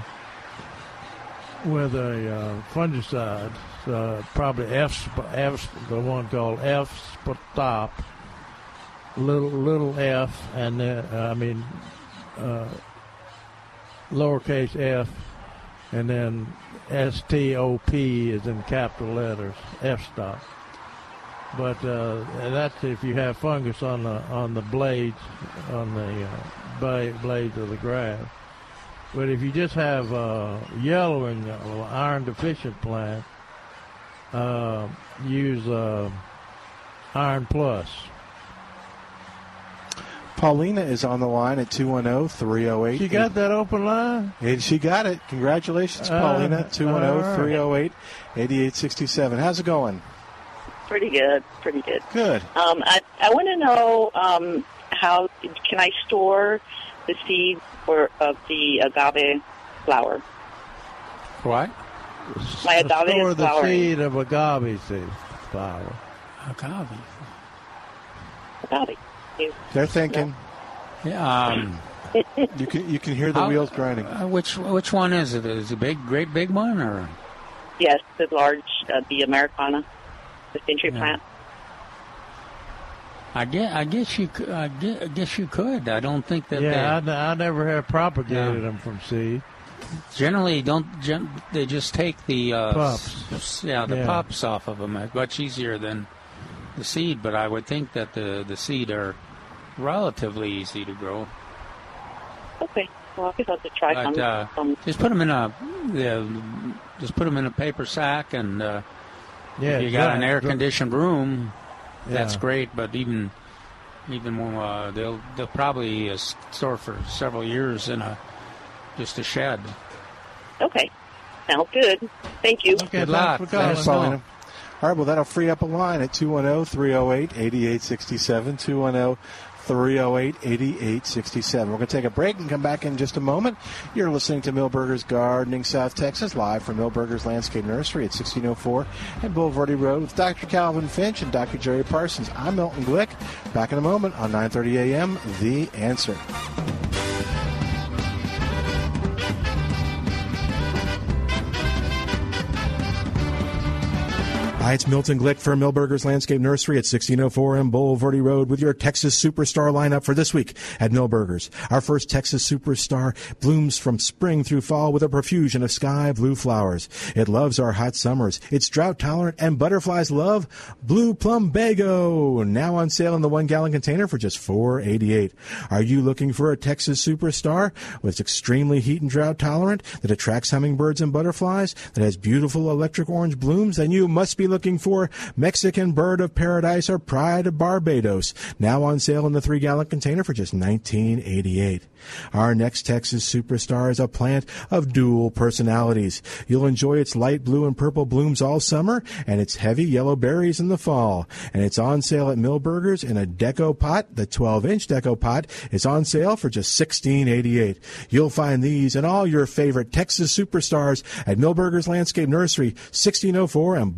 with a uh, fungicide, uh, probably F, F, the one called F stop, little little F, and then I mean uh, lowercase F, and then S T O P is in capital letters, F stop. But uh, that's if you have fungus on the on the blades, on the uh, blades of the grass. But if you just have uh, yellowing uh, iron deficient plant, uh, use uh, Iron Plus. Paulina is on the line at 210 308. She got that open line? And she got it. Congratulations, Paulina. 210 308 8867. How's it going? Pretty good, pretty good. Good. Um, I I want to know um, how can I store the seed for of the agave flower? What? My agave Store the flowering. seed of agave seed flower. Agave. Agave. They're thinking. Yeah. Um, you can you can hear the How- wheels grinding. uh, which which one is it? Is it a big, great big one, or Yes, the large, uh, the Americana, the century Yeah. plant. I guess I guess you could, I guess, I guess you could. I don't think that yeah, they, I, I never have propagated Yeah. them from seed. generally don't. Gen, they just take the uh, Pups. s- yeah, the Yeah. pups off of them. It's much easier than the seed, but I would think that the the seed are relatively easy to grow. Okay. Well, I guess I'll have to try But some. uh, some just put them in a yeah, just put them in a paper sack, and uh, Yeah, if you got an air conditioned room, that's Yeah. great. But even even more, uh, they'll they'll probably uh, store for several years in a just a shed. okay. Sounds good. Thank you. Okay, Good luck. thanks for. Thanks, Paulina. All right, well, that'll free up a line at 210 308 8867. 210 308 8867. We're going to take a break and come back in just a moment. You're listening to Milberger's Gardening South Texas, live from Milberger's Landscape Nursery at 1604 and Bulverde Road with Dr. Calvin Finch and Dr. Jerry Parsons. I'm Milton Glick. Back in a moment on 930 a.m. The Answer. Hi, it's Milton Glick for Milberger's Landscape Nursery at 1604 M Bulverde Road with your Texas Superstar lineup for this week at Milberger's. Our first Texas Superstar blooms from spring through fall with a profusion of sky blue flowers. It loves our hot summers. It's drought tolerant and butterflies love Blue Plumbago. Now on sale in the one gallon container for just $4.88. Are you looking for a Texas Superstar with extremely heat and drought tolerant that attracts hummingbirds and butterflies that has beautiful electric orange blooms? Then you must be looking for Mexican Bird of Paradise or Pride of Barbados. Now on sale in the three gallon container for just $19.88. Our next Texas superstar is a plant of dual personalities. You'll enjoy its light blue and purple blooms all summer and its heavy yellow berries in the fall. And it's on sale at Milberger's in a deco pot. The 12 inch deco pot is on sale for just $16.88. You'll find these and all your favorite Texas superstars at Milberger's Landscape Nursery, 1604 and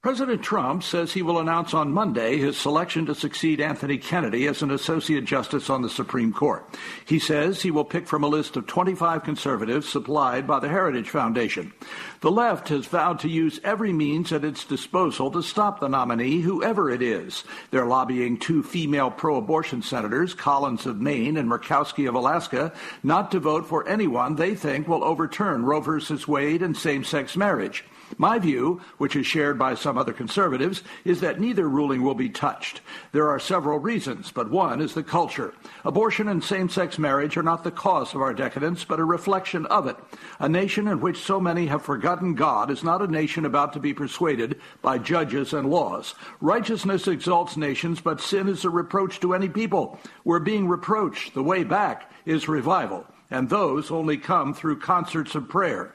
President Trump says he will announce on Monday his selection to succeed Anthony Kennedy as an Associate Justice on the Supreme Court. He says he will pick from a list of 25 conservatives supplied by the Heritage Foundation. The left has vowed to use every means at its disposal to stop the nominee, whoever it is. They're lobbying two female pro abortion senators, Collins of Maine and Murkowski of Alaska, not to vote for anyone they think will overturn Roe v. Wade and same sex marriage. My view, which is shared by some other conservatives, is that neither ruling will be touched. There are several reasons, but one is the culture. Abortion and same sex marriage are not the cause of our decadence, but a reflection of it. A nation in which so many have forgotten God is not a nation about to be persuaded by judges and laws. Righteousness exalts nations, but sin is a reproach to any people. We're being reproached. The way back is revival, and those only come through concerts of prayer.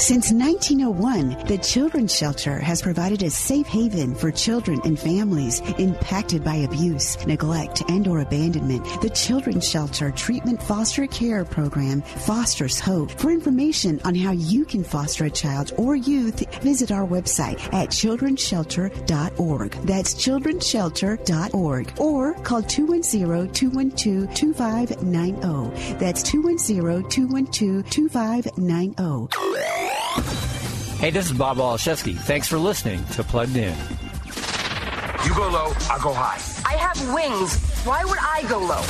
Since 1901, the Children's Shelter has provided a safe haven for children and families impacted by abuse, neglect, and or abandonment. The Children's Shelter Treatment Foster Care Program fosters hope. For information on how you can foster a child or youth, visit our website at children'sshelter.org. That's children'sshelter.org or call 210-212-2590. That's 210-212-2590. Hey, this is Bob Waliszewski. Thanks for listening to Plugged In. You go low, I'll go high. I have wings. Why would I go low?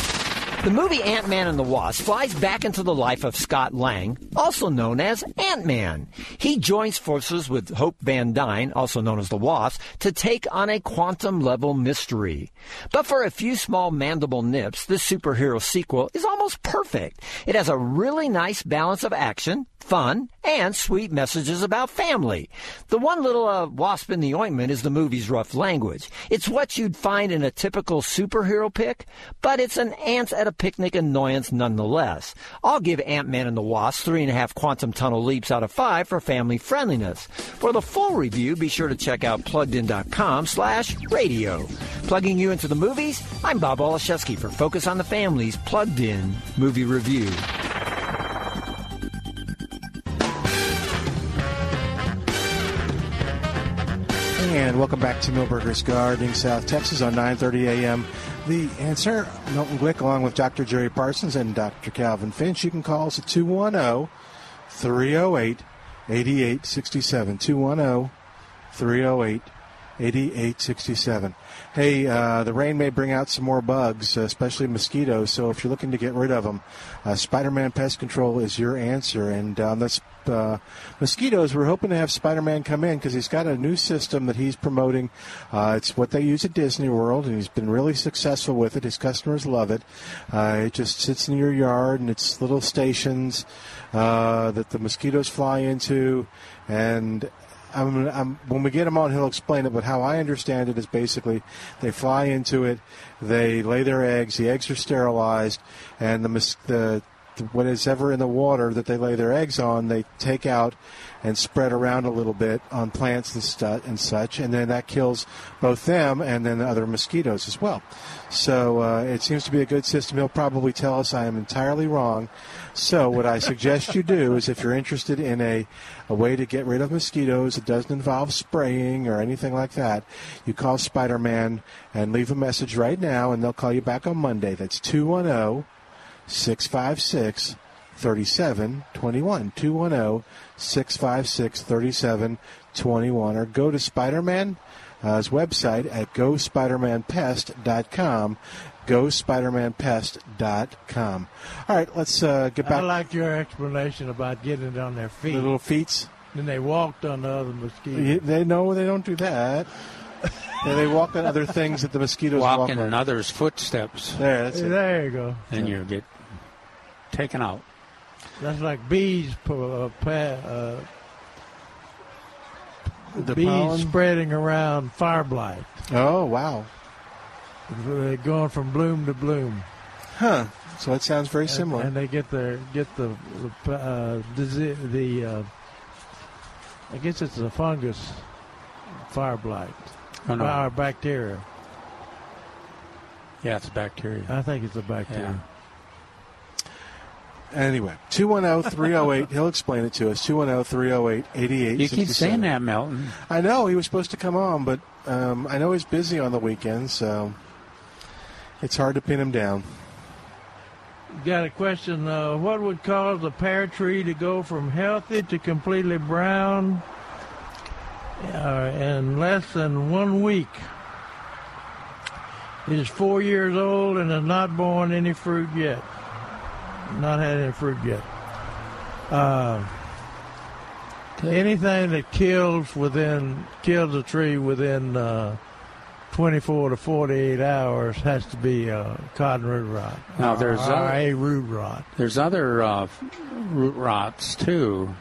The movie Ant Man and the Wasp flies back into the life of Scott Lang, also known as Ant Man. He joins forces with Hope Van Dyne, also known as the Wasp, to take on a quantum level mystery. But for a few small mandible nips, this superhero sequel is almost perfect. It has a really nice balance of action, fun, and sweet messages about family. The one little uh, wasp in the ointment is the movie's rough language. It's what you'd find in a typical superhero pick, but it's an ants at a picnic annoyance nonetheless. I'll give Ant-Man and the Wasp three and a half quantum tunnel leaps out of five for family friendliness. For the full review, be sure to check out pluggedin.com slash radio. Plugging you into the movies, I'm Bob Waliszewski for Focus on the Family's Plugged In Movie Review. And welcome back to Milberger's Gardening, South Texas on 9:30 a.m. The answer, Milton Glick, along with Dr. Jerry Parsons and Dr. Calvin Finch. You can call us at 210 308 8867. 210 308 8867. Hey, uh, the rain may bring out some more bugs, uh, especially mosquitoes. So if you're looking to get rid of them, uh, Spider-Man Pest Control is your answer. And on this uh, mosquitoes, we're hoping to have Spider-Man come in because he's got a new system that he's promoting. Uh, it's what they use at Disney World, and he's been really successful with it. His customers love it. Uh, it just sits in your yard, and it's little stations uh, that the mosquitoes fly into, and I'm, I'm, when we get him on, he'll explain it. But how I understand it is basically they fly into it, they lay their eggs, the eggs are sterilized, and the, the what is ever in the water that they lay their eggs on, they take out and spread around a little bit on plants and, stu- and such, and then that kills both them and then the other mosquitoes as well. So uh, it seems to be a good system. He'll probably tell us I am entirely wrong. So what I suggest you do is if you're interested in a, a way to get rid of mosquitoes that doesn't involve spraying or anything like that, you call Spider-Man and leave a message right now, and they'll call you back on Monday. That's 210- 656 3721. 210 656 3721. Or go to Spider Man's website at gospidermanpest.com. GoSpidermanPest.com. All right, let's uh, get back. I like your explanation about getting it on their feet. The little feet. Then they walked on the other mosquitoes. Yeah, They know they don't do that. Yeah, they walk on other things that the mosquitoes walk Walking on. in others' footsteps. There, that's it. There you go. Then you get taken out. That's like bees. pu- Uh, pa- uh, The bees pollen? spreading around fire blight. Oh wow. They're going from bloom to bloom. Huh. So it sounds very And- similar. And, they get the get the the, uh, disease, the uh, I guess it's a fungus fire blight Oh, no. or bacteria. Yeah, it's bacteria. I think it's a bacteria. Anyway, 210 308, he'll explain it to us. 210 308 88 You keep saying that, Milton. I know he was supposed to come on, but um, I know he's busy on the weekend, so it's hard to pin him down. Got a question. Uh, what would cause a pear tree to go from healthy to completely brown uh, in less than one week? It is four years old and has not borne any fruit yet. Not had any fruit yet. Uh, anything that kills within kills a tree within uh, 24 to 48 hours has to be uh, cotton root rot. Now, there's or other- a root rot. There's other uh, root rots too.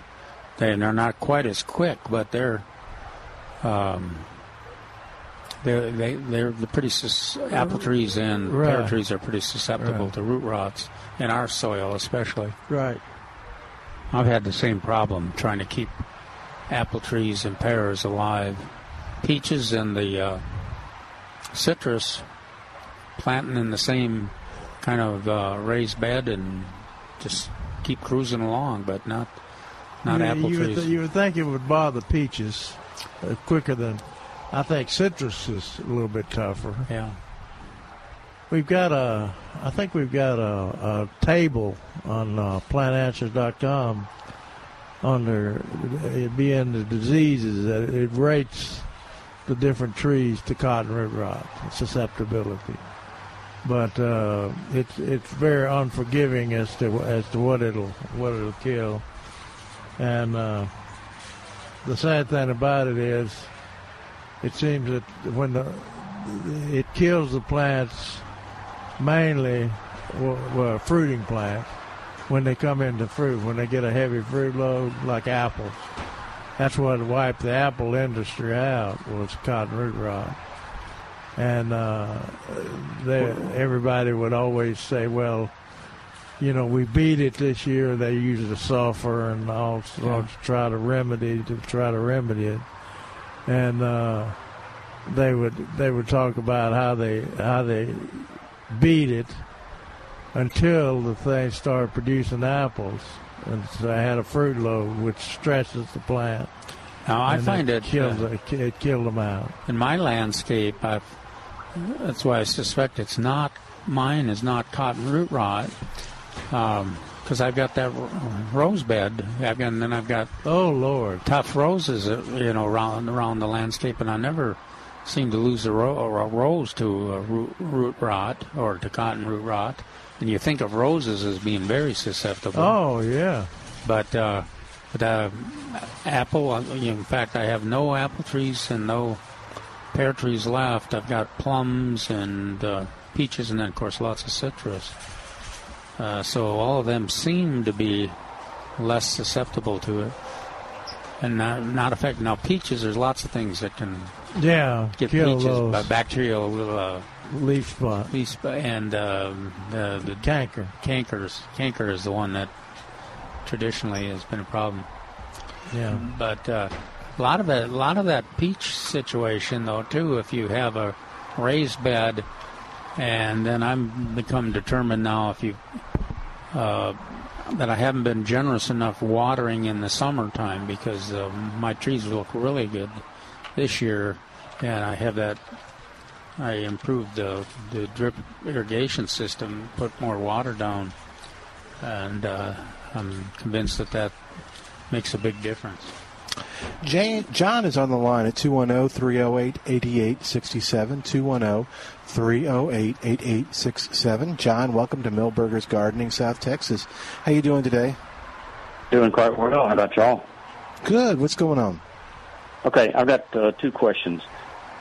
They- They're not quite as quick, but they're um, they're they, they're the pretty sus- apple trees and pear trees are pretty susceptible Right. to root rots in our soil, especially. Right. I've had the same problem trying to keep apple trees and pears alive. Peaches and the uh, citrus planting in the same kind of uh, raised bed and just keep cruising along, but not not you, apple you trees. Would, you would think it would bother peaches uh, quicker than I think citrus is a little bit tougher. Yeah. We've got a, I think we've got a, a table on uh, plantanswers.com under it being the diseases that it rates the different trees to cotton root rot susceptibility. But uh, it's it's very unforgiving as to as to what it'll what it'll kill, and uh, the sad thing about it is, it seems that when the it kills the plants mainly well, fruiting plants when they come into fruit when they get a heavy fruit load like apples. That's what wiped the apple industry out was cotton root rot. And uh, they, everybody would always say well you know we beat it this year. They used the sulfur and all sorts to try to remedy to try to remedy it and uh, they would they would talk about how they how they beat it until the thing started producing apples and so I had a fruit load which stresses the plant. Now I find it kills uh, it, it killed them out. in my landscape. I've, that's why I suspect it's not mine is not cotton root rot because I've got that ro- rose bed. I've got, and then I've got oh lord tough roses uh, you know around around the landscape, and I never seem to lose a, ro- or a rose to a root, root rot or to cotton root rot. And you think of roses as being very susceptible. Oh yeah. But uh, but uh, apple. uh, In fact, I have no apple trees and no pear trees left. I've got plums and uh, peaches, and then of course lots of citrus. Uh, so all of them seem to be less susceptible to it, and not not affected. Now peaches, there's lots of things that can Yeah, get peaches, those. bacterial uh, leaf spot, leaf spot, and um, the, the canker. Cankers, canker is the one that traditionally has been a problem. Yeah. But uh, a lot of it, a lot of that peach situation, though, too. If you have a raised bed, and then I'm become determined now if you uh, that I haven't been generous enough watering in the summertime because uh, my trees look really good this year, and I have that. I improved the the drip irrigation system, put more water down, and uh, I'm convinced that that makes a big difference. Jane, John is on the line at 210 308 8867. 210 308 8867. John, welcome to Milberger's Gardening, South Texas. How you doing today? Doing quite well. How about y'all? Good. What's going on? Okay, I've got uh, two questions.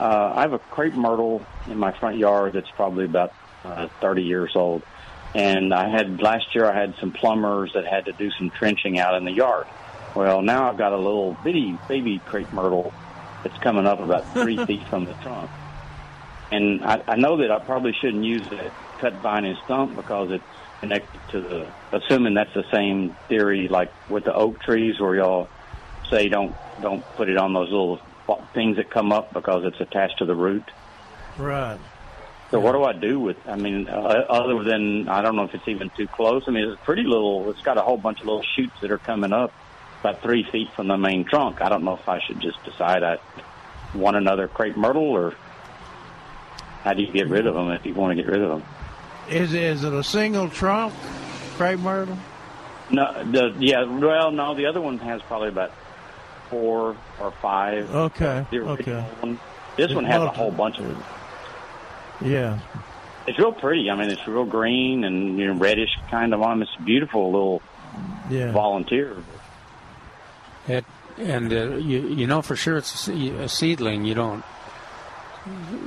Uh, I have a crepe myrtle in my front yard that's probably about uh, 30 years old. And I had last year I had some plumbers that had to do some trenching out in the yard. Well, now I've got a little bitty baby crepe myrtle that's coming up about three feet from the trunk. And I, I know that I probably shouldn't use that cut vine and stump because it's connected to the. Assuming that's the same theory, like with the oak trees, where y'all say don't don't put it on those little things that come up because it's attached to the root. Right. So what do I do with? I mean, uh, other than I don't know if it's even too close. I mean, it's pretty little. It's got a whole bunch of little shoots that are coming up about three feet from the main trunk. I don't know if I should just decide I want another crepe myrtle or how do you get rid of them if you want to get rid of them? Is is it a single trunk, crepe myrtle? No, the yeah. Well, no, the other one has probably about four or five. Okay. Okay. one. This one has a whole bunch of them. Yeah. It's real pretty. I mean, it's real green and you know reddish kind of on. It's beautiful little Yeah. volunteer. It, and uh, you you know for sure it's a a seedling. You don't.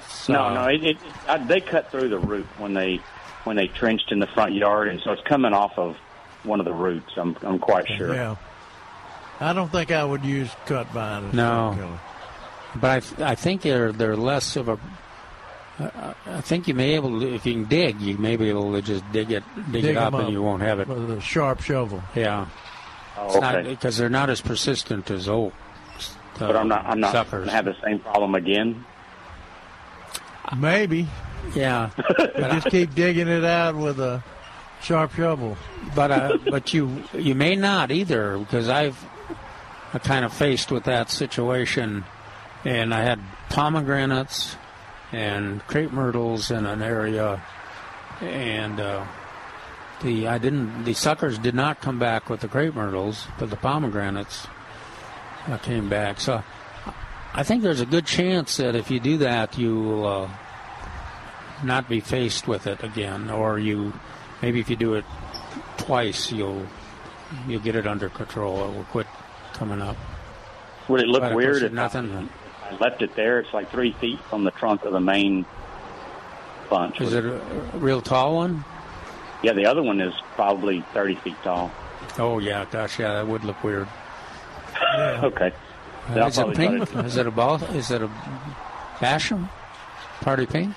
So, No, no, it, it, I, they cut through the root when they when they trenched in the front yard, and so it's coming off of one of the roots. I'm I'm quite sure. Yeah. I don't think I would use cut vine. as No. But I, th- I think they're they're less of a. I- I think you may be able to, if you can dig, you may be able to just dig it dig, Dig it up, 'em and you won't have it. with a sharp shovel. Yeah. Oh, It's not okay. because they're not as persistent as old. uh, But I'm not I'm not suckers. gonna have the same problem again. Maybe. Yeah. just keep digging it out with a sharp shovel. But uh, but you you may not either because I've I kind of faced with that situation, and I had pomegranates and crepe myrtles in an area, and uh, the I didn't the suckers did not come back with the crepe myrtles, but the pomegranates uh, came back. So I think there's a good chance that if you do that, you'll uh, not be faced with it again, or you maybe if you do it twice, you'll you'll get it under control. It will quit coming up. Would it look But weird if nothing? I left it there? It's like three feet from the trunk of the main bunch. Is it a a real tall one? Yeah, the other one is probably 30 feet tall. Oh yeah, gosh, yeah, that would look weird. okay. Uh, is it pink? Is it a ball? Is it a Basham? Party pink?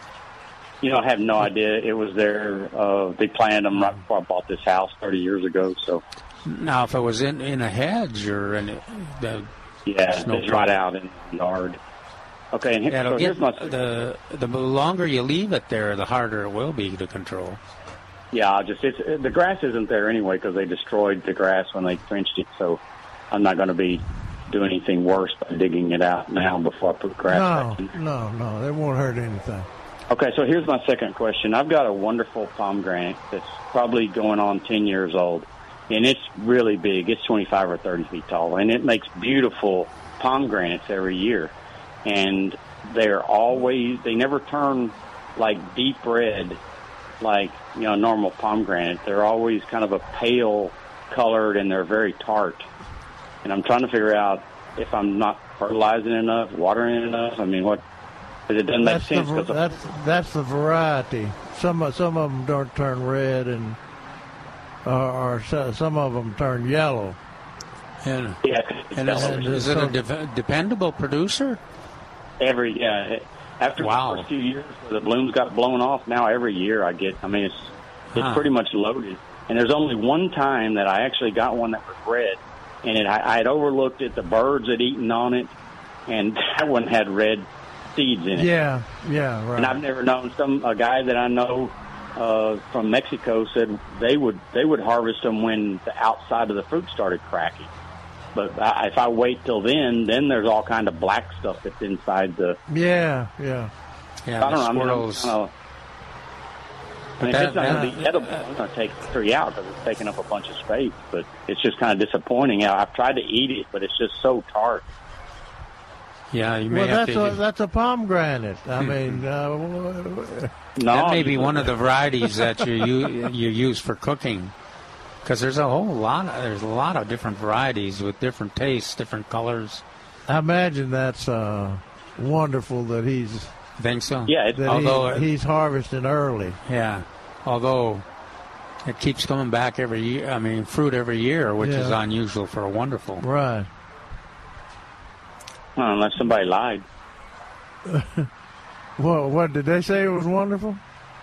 You know, I have no idea. It was there. Uh, they planted them right before I bought this house 30 years ago. So, Now, if it was in in a hedge or in, the, yeah, There's no right out in the yard. Okay, and here, yeah, so here's my the the longer you leave it there, the harder it will be to control. Yeah, just it's the grass isn't there anyway because they destroyed the grass when they trenched it. So I'm not going to be doing anything worse by digging it out now before I put grass No, back in. no, no. They won't hurt anything. Okay, so here's my second question. I've got a wonderful pomegranate that's probably going on 10 years old, and it's really big. It's 25 or 30 feet tall, and it makes beautiful pomegranates every year. And they're always, they never turn like deep red like, you know, normal pomegranate. They're always kind of a pale colored and they're very tart. And I'm trying to figure out if I'm not fertilizing enough, watering enough. I mean, what, because it doesn't make That's the, sense. var- 'cause the- that's that's the variety. Some of- some of them don't turn red, and or, or some of them turn yellow. And yeah, and is, And is it a de- dependable producer? Every yeah, after Wow. the first few years where the blooms got blown off, now every year I get. I mean, it's it's Huh. pretty much loaded. And there's only one time that I actually got one that was red, and it I, I had overlooked it. The birds had eaten on it, and that one had red seeds in it. Yeah, yeah, right. And I've never known some a guy that I know uh, from Mexico said they would they would harvest them when the outside of the fruit started cracking. But I, if I wait till then, then there's all kind of black stuff that's inside the. yeah, yeah. Yeah, I don't know. the I mean, I'm I mean, But if it's not going to be edible, I'm going to take three out because it's taking up a bunch of space. But it's just kind of disappointing. Yeah, I've tried to eat it, but it's just so tart. Yeah, you may Well, have that's to. a that's a pomegranate. I Hmm. mean, uh, No, that may be one of the varieties that you you, you use for cooking, because there's a whole lot. Of, there's a lot of different varieties with different tastes, different colors. I imagine that's uh, wonderful that he's Think so? Yeah, it- that although he, he's harvesting early. yeah, although it keeps coming back every year. I mean, fruit every year, which is unusual for a wonderful. Right. unless somebody lied. well, what did they say? It was wonderful.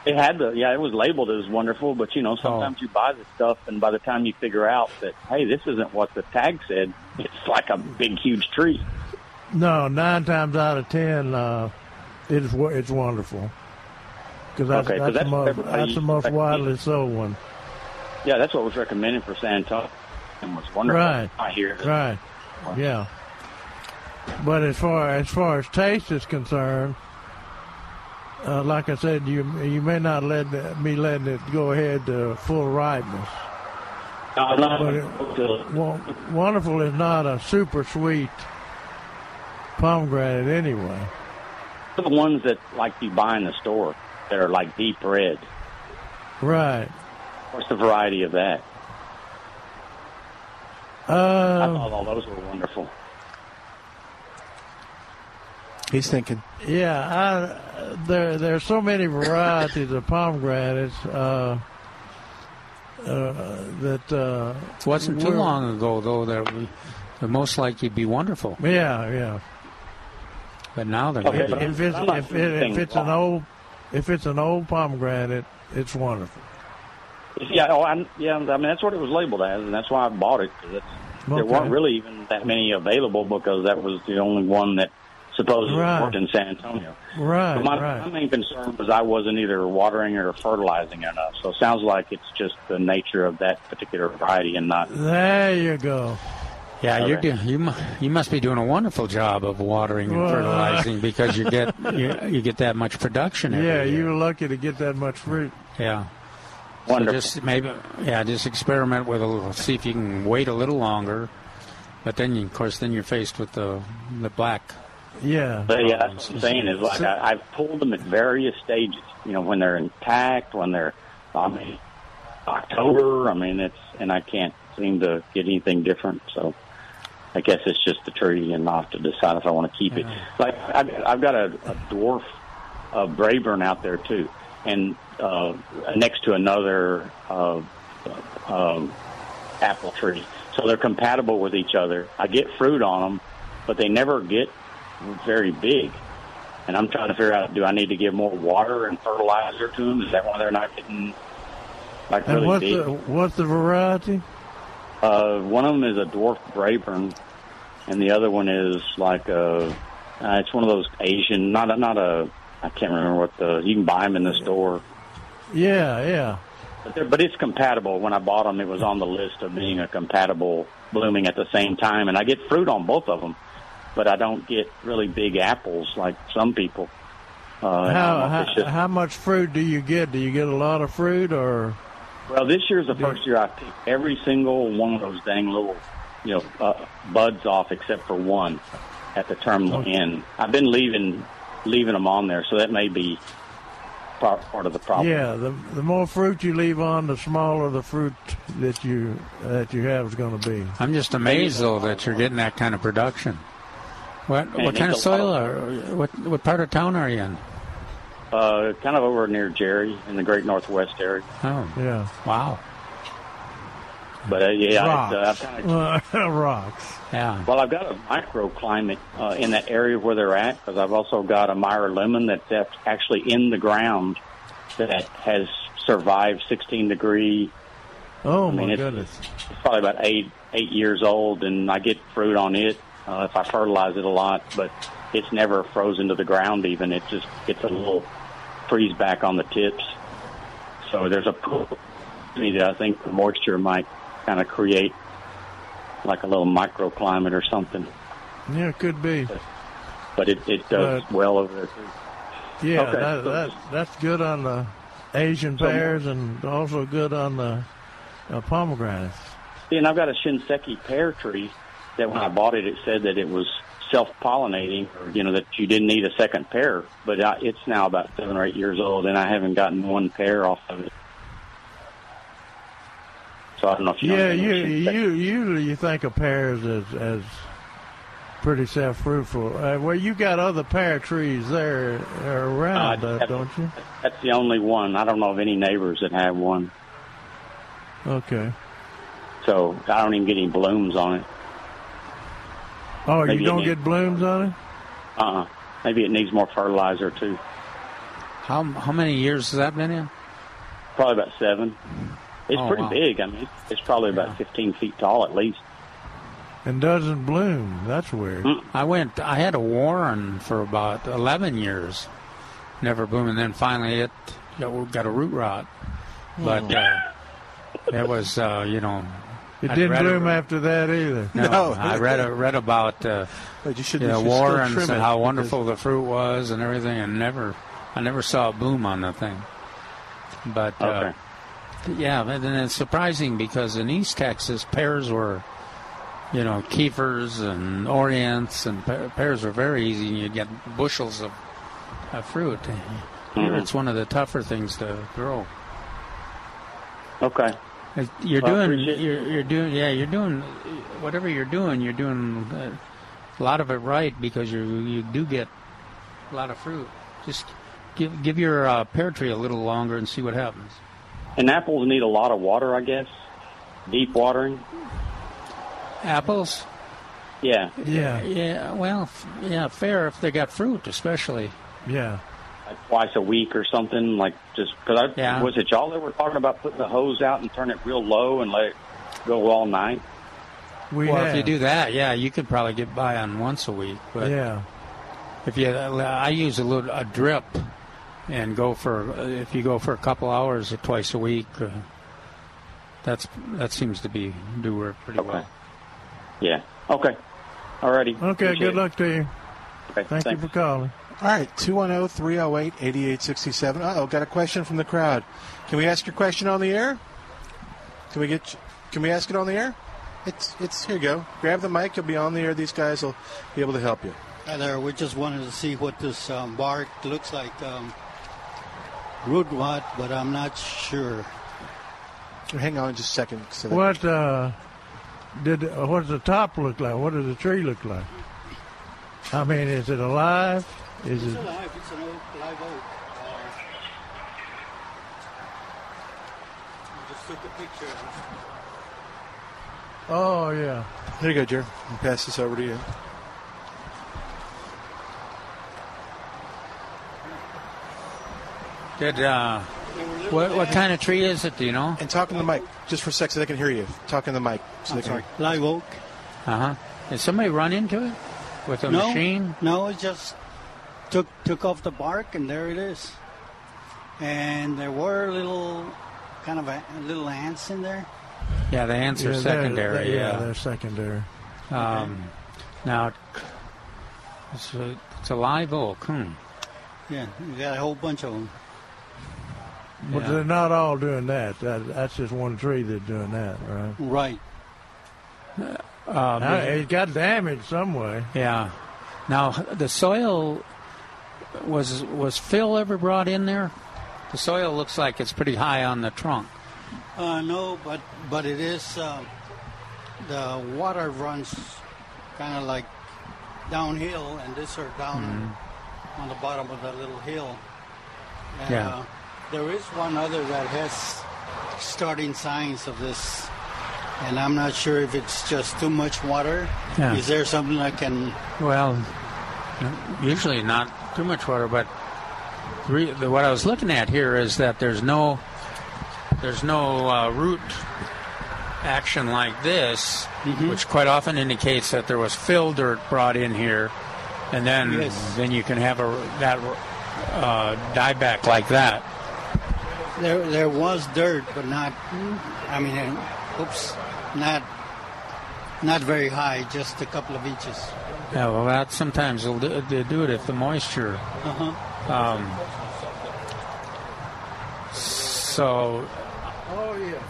It had the yeah, it was labeled as wonderful, but you know sometimes you buy the stuff, and by the time you figure out that hey, this isn't what the tag said, it's like a big huge tree. No, nine times out of ten, uh, it's it's wonderful. Because that's, Okay, that's, that's the most, that's the most widely sold one. Yeah, that's what was recommended for San Antonio, and was wonderful. Right. I hear that. Right. Yeah. But as far as far as taste is concerned, uh, like I said, you you may not let me letting it go ahead to full ripeness. No, But it, well, wonderful is not a super sweet pomegranate anyway. The ones that like you buy in the store that are like deep red. Right. What's the variety of that? I Uh, thought all those were wonderful. He's thinking. yeah, I, there there's so many varieties of pomegranates uh, uh, that uh, It wasn't too long ago, though, that we, they're most likely be wonderful. Yeah, yeah. But now they're Okay, but if it's if, it, if it's an old if it's an old pomegranate, it's wonderful. Yeah, oh, I'm, yeah. I mean, that's what it was labeled as, and that's why I bought it. Cause it's, There weren't really even that many available because that was the only one that supposedly Right. worked in San Antonio. Right, But my, right. my main concern was I wasn't either watering or fertilizing enough. So it sounds like it's just the nature of that particular variety and not. There you go. Yeah, you're Okay. do, you you must be doing a wonderful job of watering and Well, fertilizing because you get you, you get that much production every Yeah, year. you were lucky to get that much fruit. Yeah. Wonderful. So just maybe, yeah, just experiment with a little, see if you can wait a little longer. But then, you, of course, then you're faced with the the black. Yeah. But yeah, that's what I'm saying is like I, I've pulled them at various stages. You know, when they're intact, when they're, I mean, October. I mean, it's and I can't seem to get anything different. So I guess it's just the tree, and I'll have to decide if I want to keep it. Like I've, I've got a, a dwarf uh, Braeburn out there too, and uh, next to another uh, um, apple tree. So they're compatible with each other. I get fruit on them, but they never get very big. And I'm trying to figure out: do I need to give more water and fertilizer to them? Is that why they're not getting like And really what's big? the what's the variety? Uh, one of them is a dwarf Braeburn, and the other one is like a. Uh, it's one of those Asian, not a, not a. I can't remember what the. You can buy them in the store, Yeah, yeah. but, but it's compatible. When I bought them, it was on the list of being a compatible blooming at the same time, and I get fruit on both of them, but I don't get really big apples like some people. Uh, How how, just- how much fruit do you get? Do you get a lot of fruit or? Well, this year's the first year I picked every single one of those dang little, you know, uh, buds off except for one at the terminal end. I've been leaving leaving them on there, so that may be part, part of the problem. Yeah, the the more fruit you leave on, the smaller the fruit that you that you have is going to be. I'm just amazed though that you're getting that kind of production. What what kind of needs a lot soil? of Are, what what part of town are you in? Uh, kind of over near Jerry in the Great Northwest area. Oh, yeah. Wow. But uh, yeah, rocks. it's, uh, I've kind of rocks. Yeah. Well, I've got a microclimate uh, in that area where they're at because I've also got a Meyer lemon that's act- actually in the ground that has survived 16 degree. Oh I mean, my it's- goodness. It's probably about eight eight years old, and I get fruit on it uh, if I fertilize it a lot. But it's never frozen to the ground. Even it just gets a little freeze back on the tips. So there's a opportunity that I think the moisture might kind of create like a little microclimate or something. Yeah, it could be. But it, it does But- well over there too. Yeah, Okay, that, so- that that's good on the Asian So- pears and also good on the uh, pomegranates. See, and I've got a Shinseiki pear tree that when I bought it, it said that it was self-pollinating, or you know that you didn't need a second pear. But I, it's now about seven or eight years old, and I haven't gotten one pear off of it. So I don't know if you Yeah, you, you usually you think of pears as as pretty self fruitful. Uh, well, you got other pear trees there around, Uh, uh, don't you? That's the only one. I don't know of any neighbors that have one. Okay. So I don't even get any blooms on it. Oh, Maybe you don't needs- get blooms on it? Uh-uh. Maybe it needs more fertilizer too. How how many years has that been in? Probably about seven. It's Oh, pretty wow. big. I mean, it's probably about 15 feet tall at least. And doesn't bloom. That's weird. I went. I had a Warren for about eleven years, never bloomed, and then finally it got a root rot. But uh, it was, uh, you know, It I'd didn't read bloom after that either. No, I read a, read about uh, But you should- you you know, should still and it how because- wonderful the fruit was and everything, and never, I never saw a bloom on the thing. But uh, yeah, and then it's surprising because in East Texas, pears were, you know, Kieffers and orients, and pears were very easy, and you'd get bushels of, of fruit. Here, Mhm. it's one of the tougher things to grow. Okay. It- You're Well, doing, you're, you're doing, yeah, you're doing whatever you're doing. You're doing uh, a lot of it right because you you do get a lot of fruit. Just give give your uh, pear tree a little longer and see what happens. And apples need a lot of water, I guess. Deep watering. Apples, Yeah. Yeah. yeah, well, yeah, fair if they got fruit, especially. Yeah. Like twice a week or something. Like just because I Yeah. was it y'all that were talking about putting the hose out and turn it real low and let it go all night. We well, if you do that, yeah, you could probably get by on once a week. But yeah. if you, I use a little a drip, and go for if you go for a couple hours or twice a week, uh, that's that seems to be do work pretty well. Yeah. Okay. Alrighty. Okay, Appreciate good it. luck to you. Okay. Thank thanks. you for calling. All right, oh, 210 308 8867. Uh oh, got a question from the crowd. Can we ask your question on the air? Can we get? Can we ask it on the air? It's it's here you go. Grab the mic. You'll be on the air. These guys will be able to help you. Hi there. We just wanted to see what this um, bark looks like. Um, root rot, but I'm not sure. Hang on just a second. So that- What uh, did? Uh, what does the top look like? What does the tree look like? I mean, is it alive? Is It's it? alive. It's an oak, live oak. Uh, I just took a picture. of it. Oh yeah. There you go, Jerry. I'll pass this over to you. Did uh, what what kind of tree is it? Do you know? And talk in the mic just for a second so they can hear you. Talk in the mic. So I'm they can sorry. Live oak. Uh huh. Did somebody run into it with a no, machine? No, it just took took off the bark, and there it is. And there were little, kind of a, little ants in there. Yeah, the ants are Yeah, they're- secondary. they're- yeah, they're secondary. Um, now it's a, it's a live oak. Hmm. Yeah, you got a whole bunch of them. But Yeah. they're not all doing that. that. That's just one tree that's doing that, right? Right. Uh, Now, it got damaged some way. Yeah. Now the soil was was Phil ever brought in there? The soil looks like it's pretty high on the trunk. Uh, no, but but it is. Uh, the water runs kind of like downhill, and this are down on the bottom of that little hill. And, Yeah. Uh, there is one other that has starting signs of this, and I'm not sure if it's just too much water. Yeah. Is there something I can? Well, usually not too much water, but re- the, what I was looking at here is that there's no there's no uh, root action like this, which quite often indicates that there was fill dirt brought in here, and then Yes. then you can have a that uh, dieback like that. There, there was dirt, but not. I mean, oops, not not very high, just a couple of inches. Yeah, well, that sometimes they'll do, they do it if the moisture. Uh-huh. Um, so Oh yeah.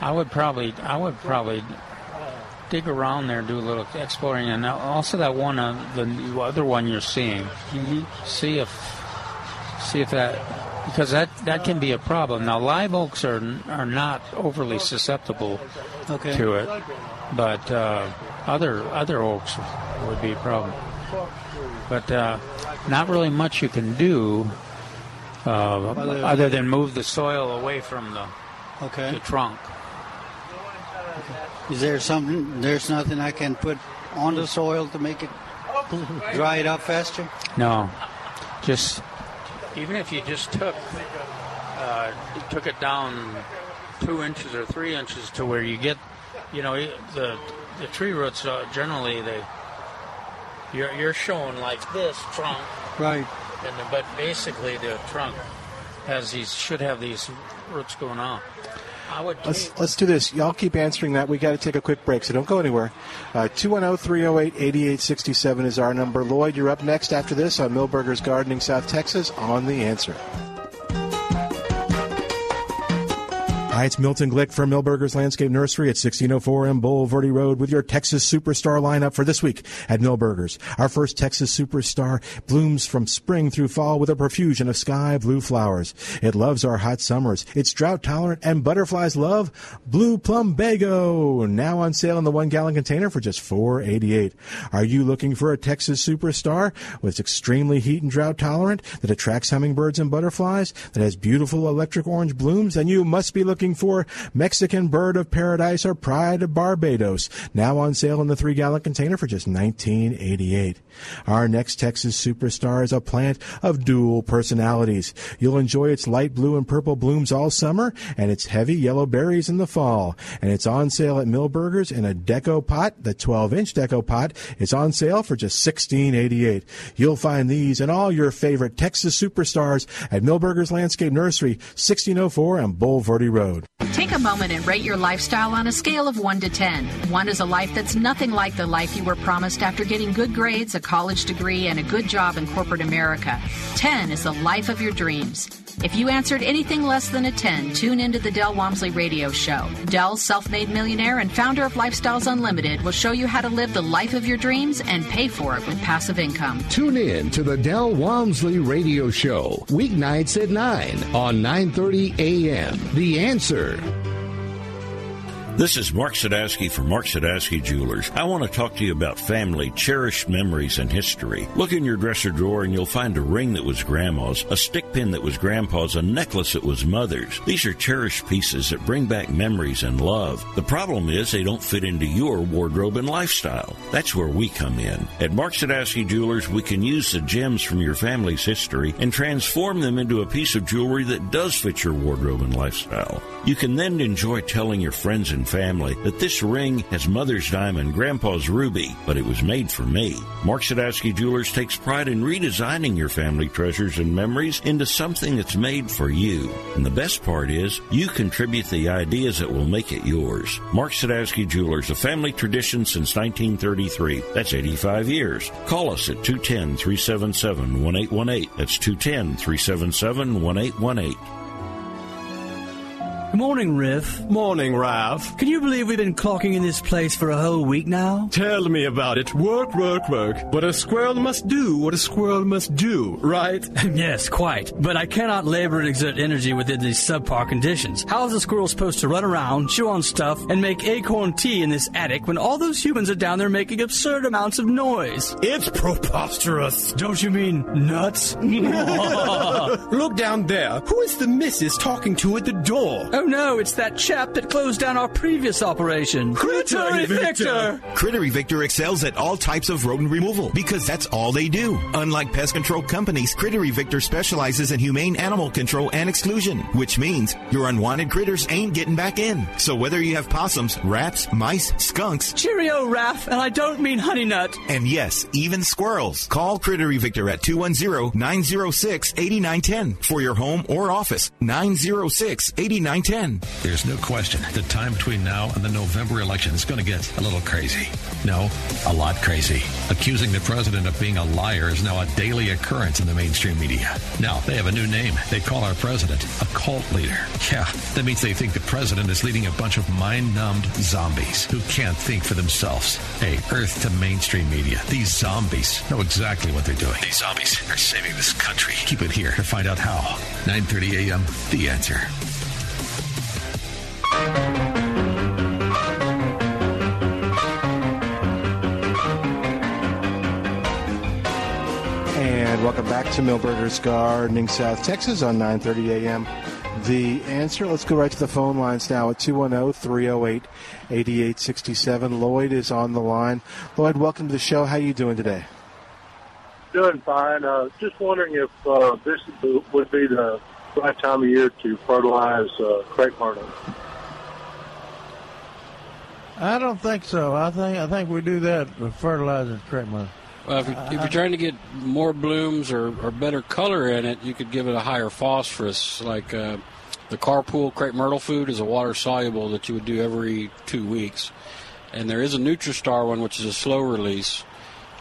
I would probably, I would probably dig around there, and do a little exploring, and also that one, uh, the other one you're seeing. See if, see if that, because that that can be a problem. Now, live oaks are are not overly susceptible Okay. to it, but uh, other other oaks would be a problem. But uh, not really much you can do uh, Other- than move the soil away from the Okay. the trunk. Is there something? There's nothing I can put on the soil to make it dry it up faster? No, just even if you just took uh, took it down two inches or three inches to where you get, you know, the the tree roots uh, generally they you're you're showing like this trunk, right? And the, but basically the trunk has these should have these roots going out. I would Let's let's do this. Y'all keep answering that. We got to take a quick break, so don't go anywhere. Uh, 210-308-8867 is our number. Lloyd, you're up next after this on Milberger's Gardening, South Texas, on the answer. Hi, it's Milton Glick from Milberger's Landscape Nursery at 1604 M Bulverde Road with your Texas Superstar lineup for this week at Milberger's. Our first Texas Superstar blooms from spring through fall with a profusion of sky blue flowers. It loves our hot summers. It's drought tolerant and butterflies love Blue Plumbago. Now on sale in the one gallon container for just $4.88. Are you looking for a Texas Superstar with extremely heat and drought tolerant that attracts hummingbirds and butterflies that has beautiful electric orange blooms? Then you must be looking for Mexican Bird of Paradise or Pride of Barbados. Now on sale in the three gallon container for just $19.88. Our next Texas superstar is a plant of dual personalities. You'll enjoy its light blue and purple blooms all summer and its heavy yellow berries in the fall. And it's on sale at Milberger's in a deco pot. The 12 inch deco pot is on sale for just $16.88. You'll find these and all your favorite Texas superstars at Milberger's Landscape Nursery, 1604 on Bulverde Road. Take a moment and rate your lifestyle on a scale of 1 to 10. 1 is a life that's nothing like the life you were promised after getting good grades, a college degree, and a good job in corporate America. 10 is the life of your dreams. If you answered anything less than a 10, tune into the Del Walmsley radio show. Del, self made millionaire and founder of Lifestyles Unlimited, will show you how to live the life of your dreams and pay for it with passive income. Tune in to the Del Walmsley radio show, weeknights at 9 on 9:30 a.m. The answer answer. This is Mark Sadowski from Mark Sadowski Jewelers. I want to talk to you about family, cherished memories, and history. Look in your dresser drawer and you'll find a ring that was grandma's, a stick pin that was grandpa's, a necklace that was mother's. These are cherished pieces that bring back memories and love. The problem is they don't fit into your wardrobe and lifestyle. That's where we come in. At Mark Sadowski Jewelers, we can use the gems from your family's history and transform them into a piece of jewelry that does fit your wardrobe and lifestyle. You can then enjoy telling your friends and family that this ring has mother's diamond, grandpa's ruby, but it was made for me. Mark Sadowski Jewelers takes pride in redesigning your family treasures and memories into something that's made for you. And the best part is, you contribute the ideas that will make it yours. Mark Sadowski Jewelers, a family tradition since 1933. That's 85 years. Call us at 210 377 1818. That's 210 377 1818. Morning, Riff. Morning, Ralph. Can you believe we've been clocking in this place for a whole week now? Tell me about it. Work, work, work. But a squirrel must do what a squirrel must do, right? yes, quite. But I cannot labor and exert energy within these subpar conditions. How is a squirrel supposed to run around, chew on stuff, and make acorn tea in this attic when all those humans are down there making absurd amounts of noise? It's preposterous. Don't you mean nuts? Look down there. Who is the missus talking to at the door? Oh no, it's that chap that closed down our previous operation. Critter Victor! Critter Victor excels at all types of rodent removal because that's all they do. Unlike pest control companies, Critter Victor specializes in humane animal control and exclusion, which means your unwanted critters ain't getting back in. So whether you have possums, rats, mice, skunks, Cheerio, Raph, and I don't mean honey nut. and yes, even squirrels, call Critter Victor at 210-906-8910 for your home or office. 906-8910. There's no question the time between now and the November election is going to get a little crazy. No, a lot crazy. Accusing the president of being a liar is now a daily occurrence in the mainstream media. Now, they have a new name. They call our president a cult leader. Yeah, that means they think the president is leading a bunch of mind numbed zombies who can't think for themselves. Hey, Earth to mainstream media. These zombies know exactly what they're doing. These zombies are saving this country. Keep it here to find out how. 9:30 a.m. The answer. And welcome back to Milberger's Gardening, South Texas on 9:30 a.m. the answer. Let's go right to the phone lines now at 210 308 8867. Lloyd is on the line. Lloyd, welcome to the show. How are you doing today? Doing fine. Uh, just wondering if uh, this would be the right time of year to fertilize uh, crepe myrtle. I don't think so. I think I think we do that with fertilizing crepe myrtle. Well, if, you, if you're trying to get more blooms or, or better color in it, you could give it a higher phosphorus. Like uh, the Carl Pool crepe myrtle food is a water soluble that you would do every two weeks. And there is a Nutristar one, which is a slow release.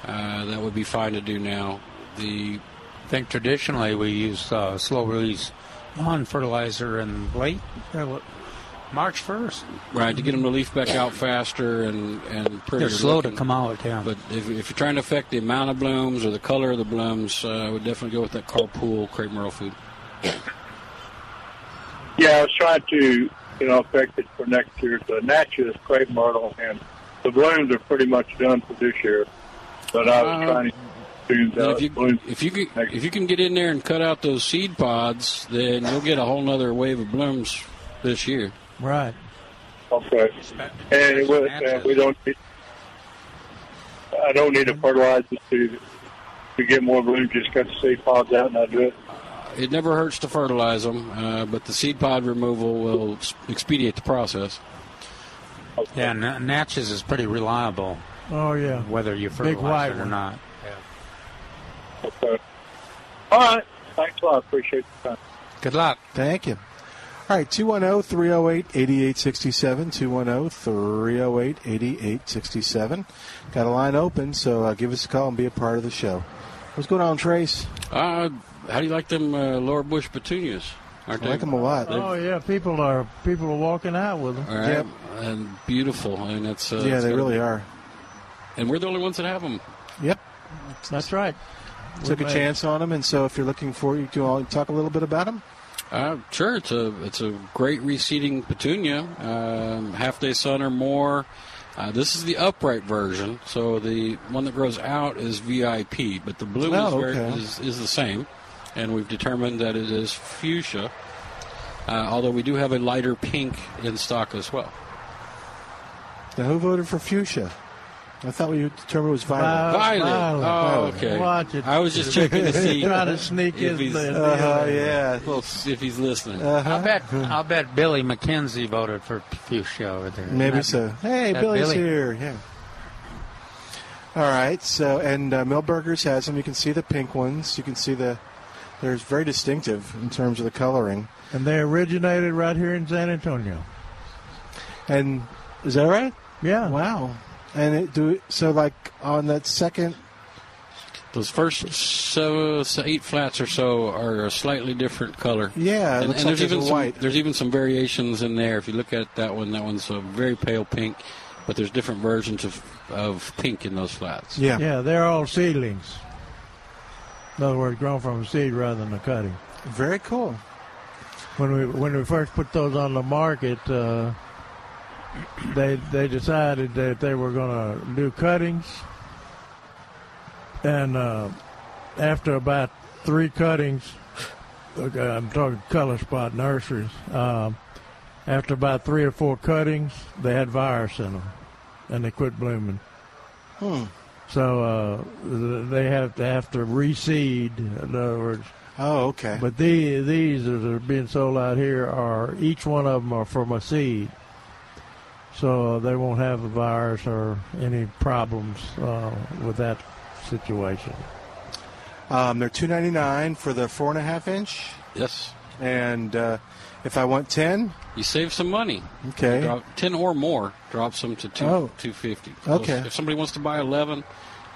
Uh, that would be fine to do now. The I think traditionally we use uh, slow release lawn fertilizer in late March 1st. Right, to get them to leaf back out faster and, and prettier They're slow looking. to come out, yeah. But if, if you're trying to affect the amount of blooms or the color of the blooms, uh, I would definitely go with that Carl Pool crepe myrtle food. Yeah, I was trying to, you know, affect it for next year. The Natchez crepe myrtle and the blooms are pretty much done for this year. But I was Uh, trying to blooms And if you if you can, if you can get in there and cut out those seed pods, then you'll get a whole nother wave of blooms this year. Right. Okay. And it was, uh, we don't. Need, I don't need to fertilize to to get more blooms. Just cut the seed pods out and I do it. It never hurts to fertilize them, uh, but the seed pod removal will expedite the process. Yeah, N- Natchez is pretty reliable. Oh yeah. Whether you fertilize white it or one. not. Okay. All right. Thanks a lot. Appreciate the time. Good luck. Thank you. All right, 210 308 8867. 210 308 8867. Got a line open, so uh, give us a call and be a part of the show. What's going on, Trace? Uh, how do you like them uh, Laura Bush petunias? Aren't I they? like them a lot. Oh yeah, people are people are walking out with them. Yep, And beautiful. I mean, it's, uh, yeah, it's they really be- are. And we're the only ones that have them. Yep. That's right. Took a made- chance on them, and so if you're looking for, you can all talk a little bit about them. Uh, sure, it's a it's a great reseeding petunia, um, half day sun or more. Uh, this is the upright version, so the one that grows out is VIP, but the bloom is, Oh, very, okay. is is the same, and we've determined that it is fuchsia. Uh, although we do have a lighter pink in stock as well. Now, who voted for fuchsia? I thought we determined it was violet. Violet. Violet. Oh, Violet. okay. Watch it. I was just checking to see. Trying to sneak if his he's, list. Uh-huh, yeah. Well, if he's listening. Uh-huh. I'll bet I'll bet Billy McKenzie voted for Fuchsia over there. Maybe That- so. Hey, Billy's Billy? here. Yeah. All right. So, and uh, Milberger's has them. You can see the pink ones. You can see the. They're very distinctive in terms of the coloring. And they originated right here in San Antonio. And is that right? Yeah. Wow. And it do so like on that second. Those first seven, eight flats or so are a slightly different color. Yeah, it and, looks and like there's there's even a some, white. There's even some variations in there. If you look at that one, that one's a very pale pink, but there's different versions of of pink in those flats. Yeah. Yeah, they're all seedlings. In other words, grown from a seed rather than a cutting. Very cool. When we when we first put those on the market, uh, they they decided that they were going to do cuttings, and uh, after about three cuttings, okay, I'm talking color spot nurseries. Um, after about three or four cuttings, they had virus in them, and they quit blooming. Hmm. So uh, they have to have to reseed. In other words. Oh, okay. But the, these that are being sold out here are each one of them are from a seed, so they won't have a virus or any problems uh, with that situation. Um, they're two ninety nine for the four and a half inch. Yes. And uh, if I want ten, You save some money. Okay. Drop, Ten or more drops them to two Oh. two fifty. Okay. if somebody wants to buy eleven,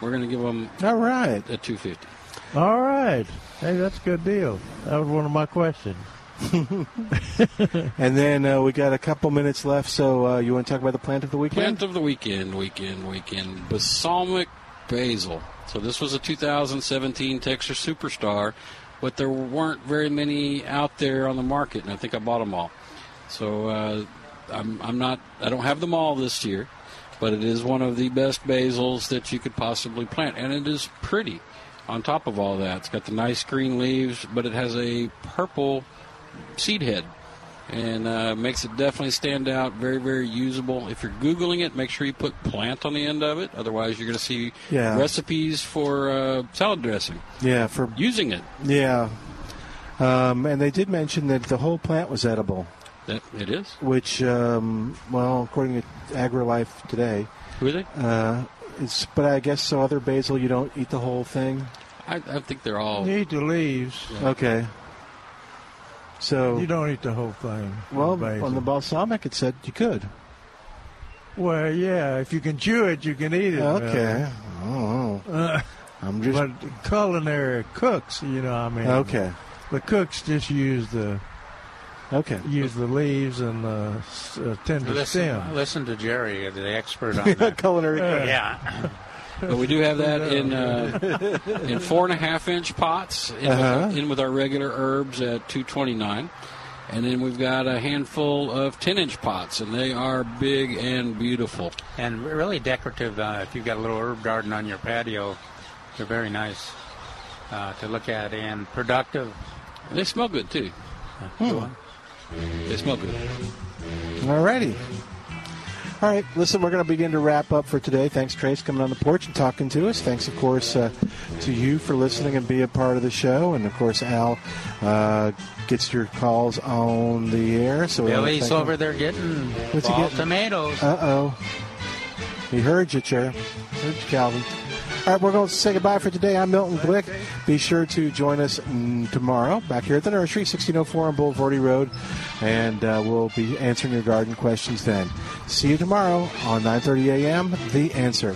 we're going to give them all right at two fifty. All right, hey, that's a good deal. That was one of my questions. and then uh, we got a couple minutes left. So uh, you want to talk about the plant of the weekend? Plant of the weekend, weekend, weekend. Balsamic basil. So this was a 2017 Texas Superstar, but there weren't very many out there on the market, and I think I bought them all. So uh, I'm, I'm not. I don't have them all this year, but it is one of the best basils that you could possibly plant, and it is pretty. On top of all that, it's got the nice green leaves, but it has a purple seed head. And uh, makes it definitely stand out. Very, very usable. If you're Googling it, make sure you put plant on the end of it. Otherwise, you're going to see Yeah. recipes for uh, salad dressing Yeah, for using it. yeah. Um, and they did mention that the whole plant was edible, That it is. which, um, well, according to AgriLife today, Who are they? uh, it's. But I guess so. Other basil, you don't eat the whole thing. I, I think they're all. You eat the leaves. Okay. So You don't eat the whole thing. well, basil. on the balsamic, it said you could. Well, yeah, if you can chew it, you can eat it. Okay. Oh, Uh, I'm just. but culinary cooks, you know, I mean. Okay. The cooks just use the Okay. use the leaves and the uh, tender Listen, stem. listen to Jerry, the expert on that. Culinary. yeah. But we do have that in uh, in four and a half inch pots in, Uh-huh. with, in with our regular herbs at two twenty nine, and then we've got a handful of ten inch pots, and they are big and beautiful. And really decorative. Uh, if you've got a little herb garden on your patio, they're very nice uh, to look at and productive. They smell good too. Hmm. They smell good. All righty. All right, listen, we're going to begin to wrap up for today. Thanks, Trace, coming on the porch and talking to us. Thanks, of course, uh, to you for listening and being a part of the show. And, of course, Al uh, gets your calls on the air. So Billy's thank him. over there getting What's he getting? tomatoes. Uh oh. He heard you, Chair. Heard you, Calvin. All right, we're going to say goodbye for today. I'm Milton Glick. Be sure to join us mm, tomorrow back here at the nursery, 1604 on Bulverde Road, and uh, we'll be answering your garden questions then. See you tomorrow on 9:30 a.m. The Answer.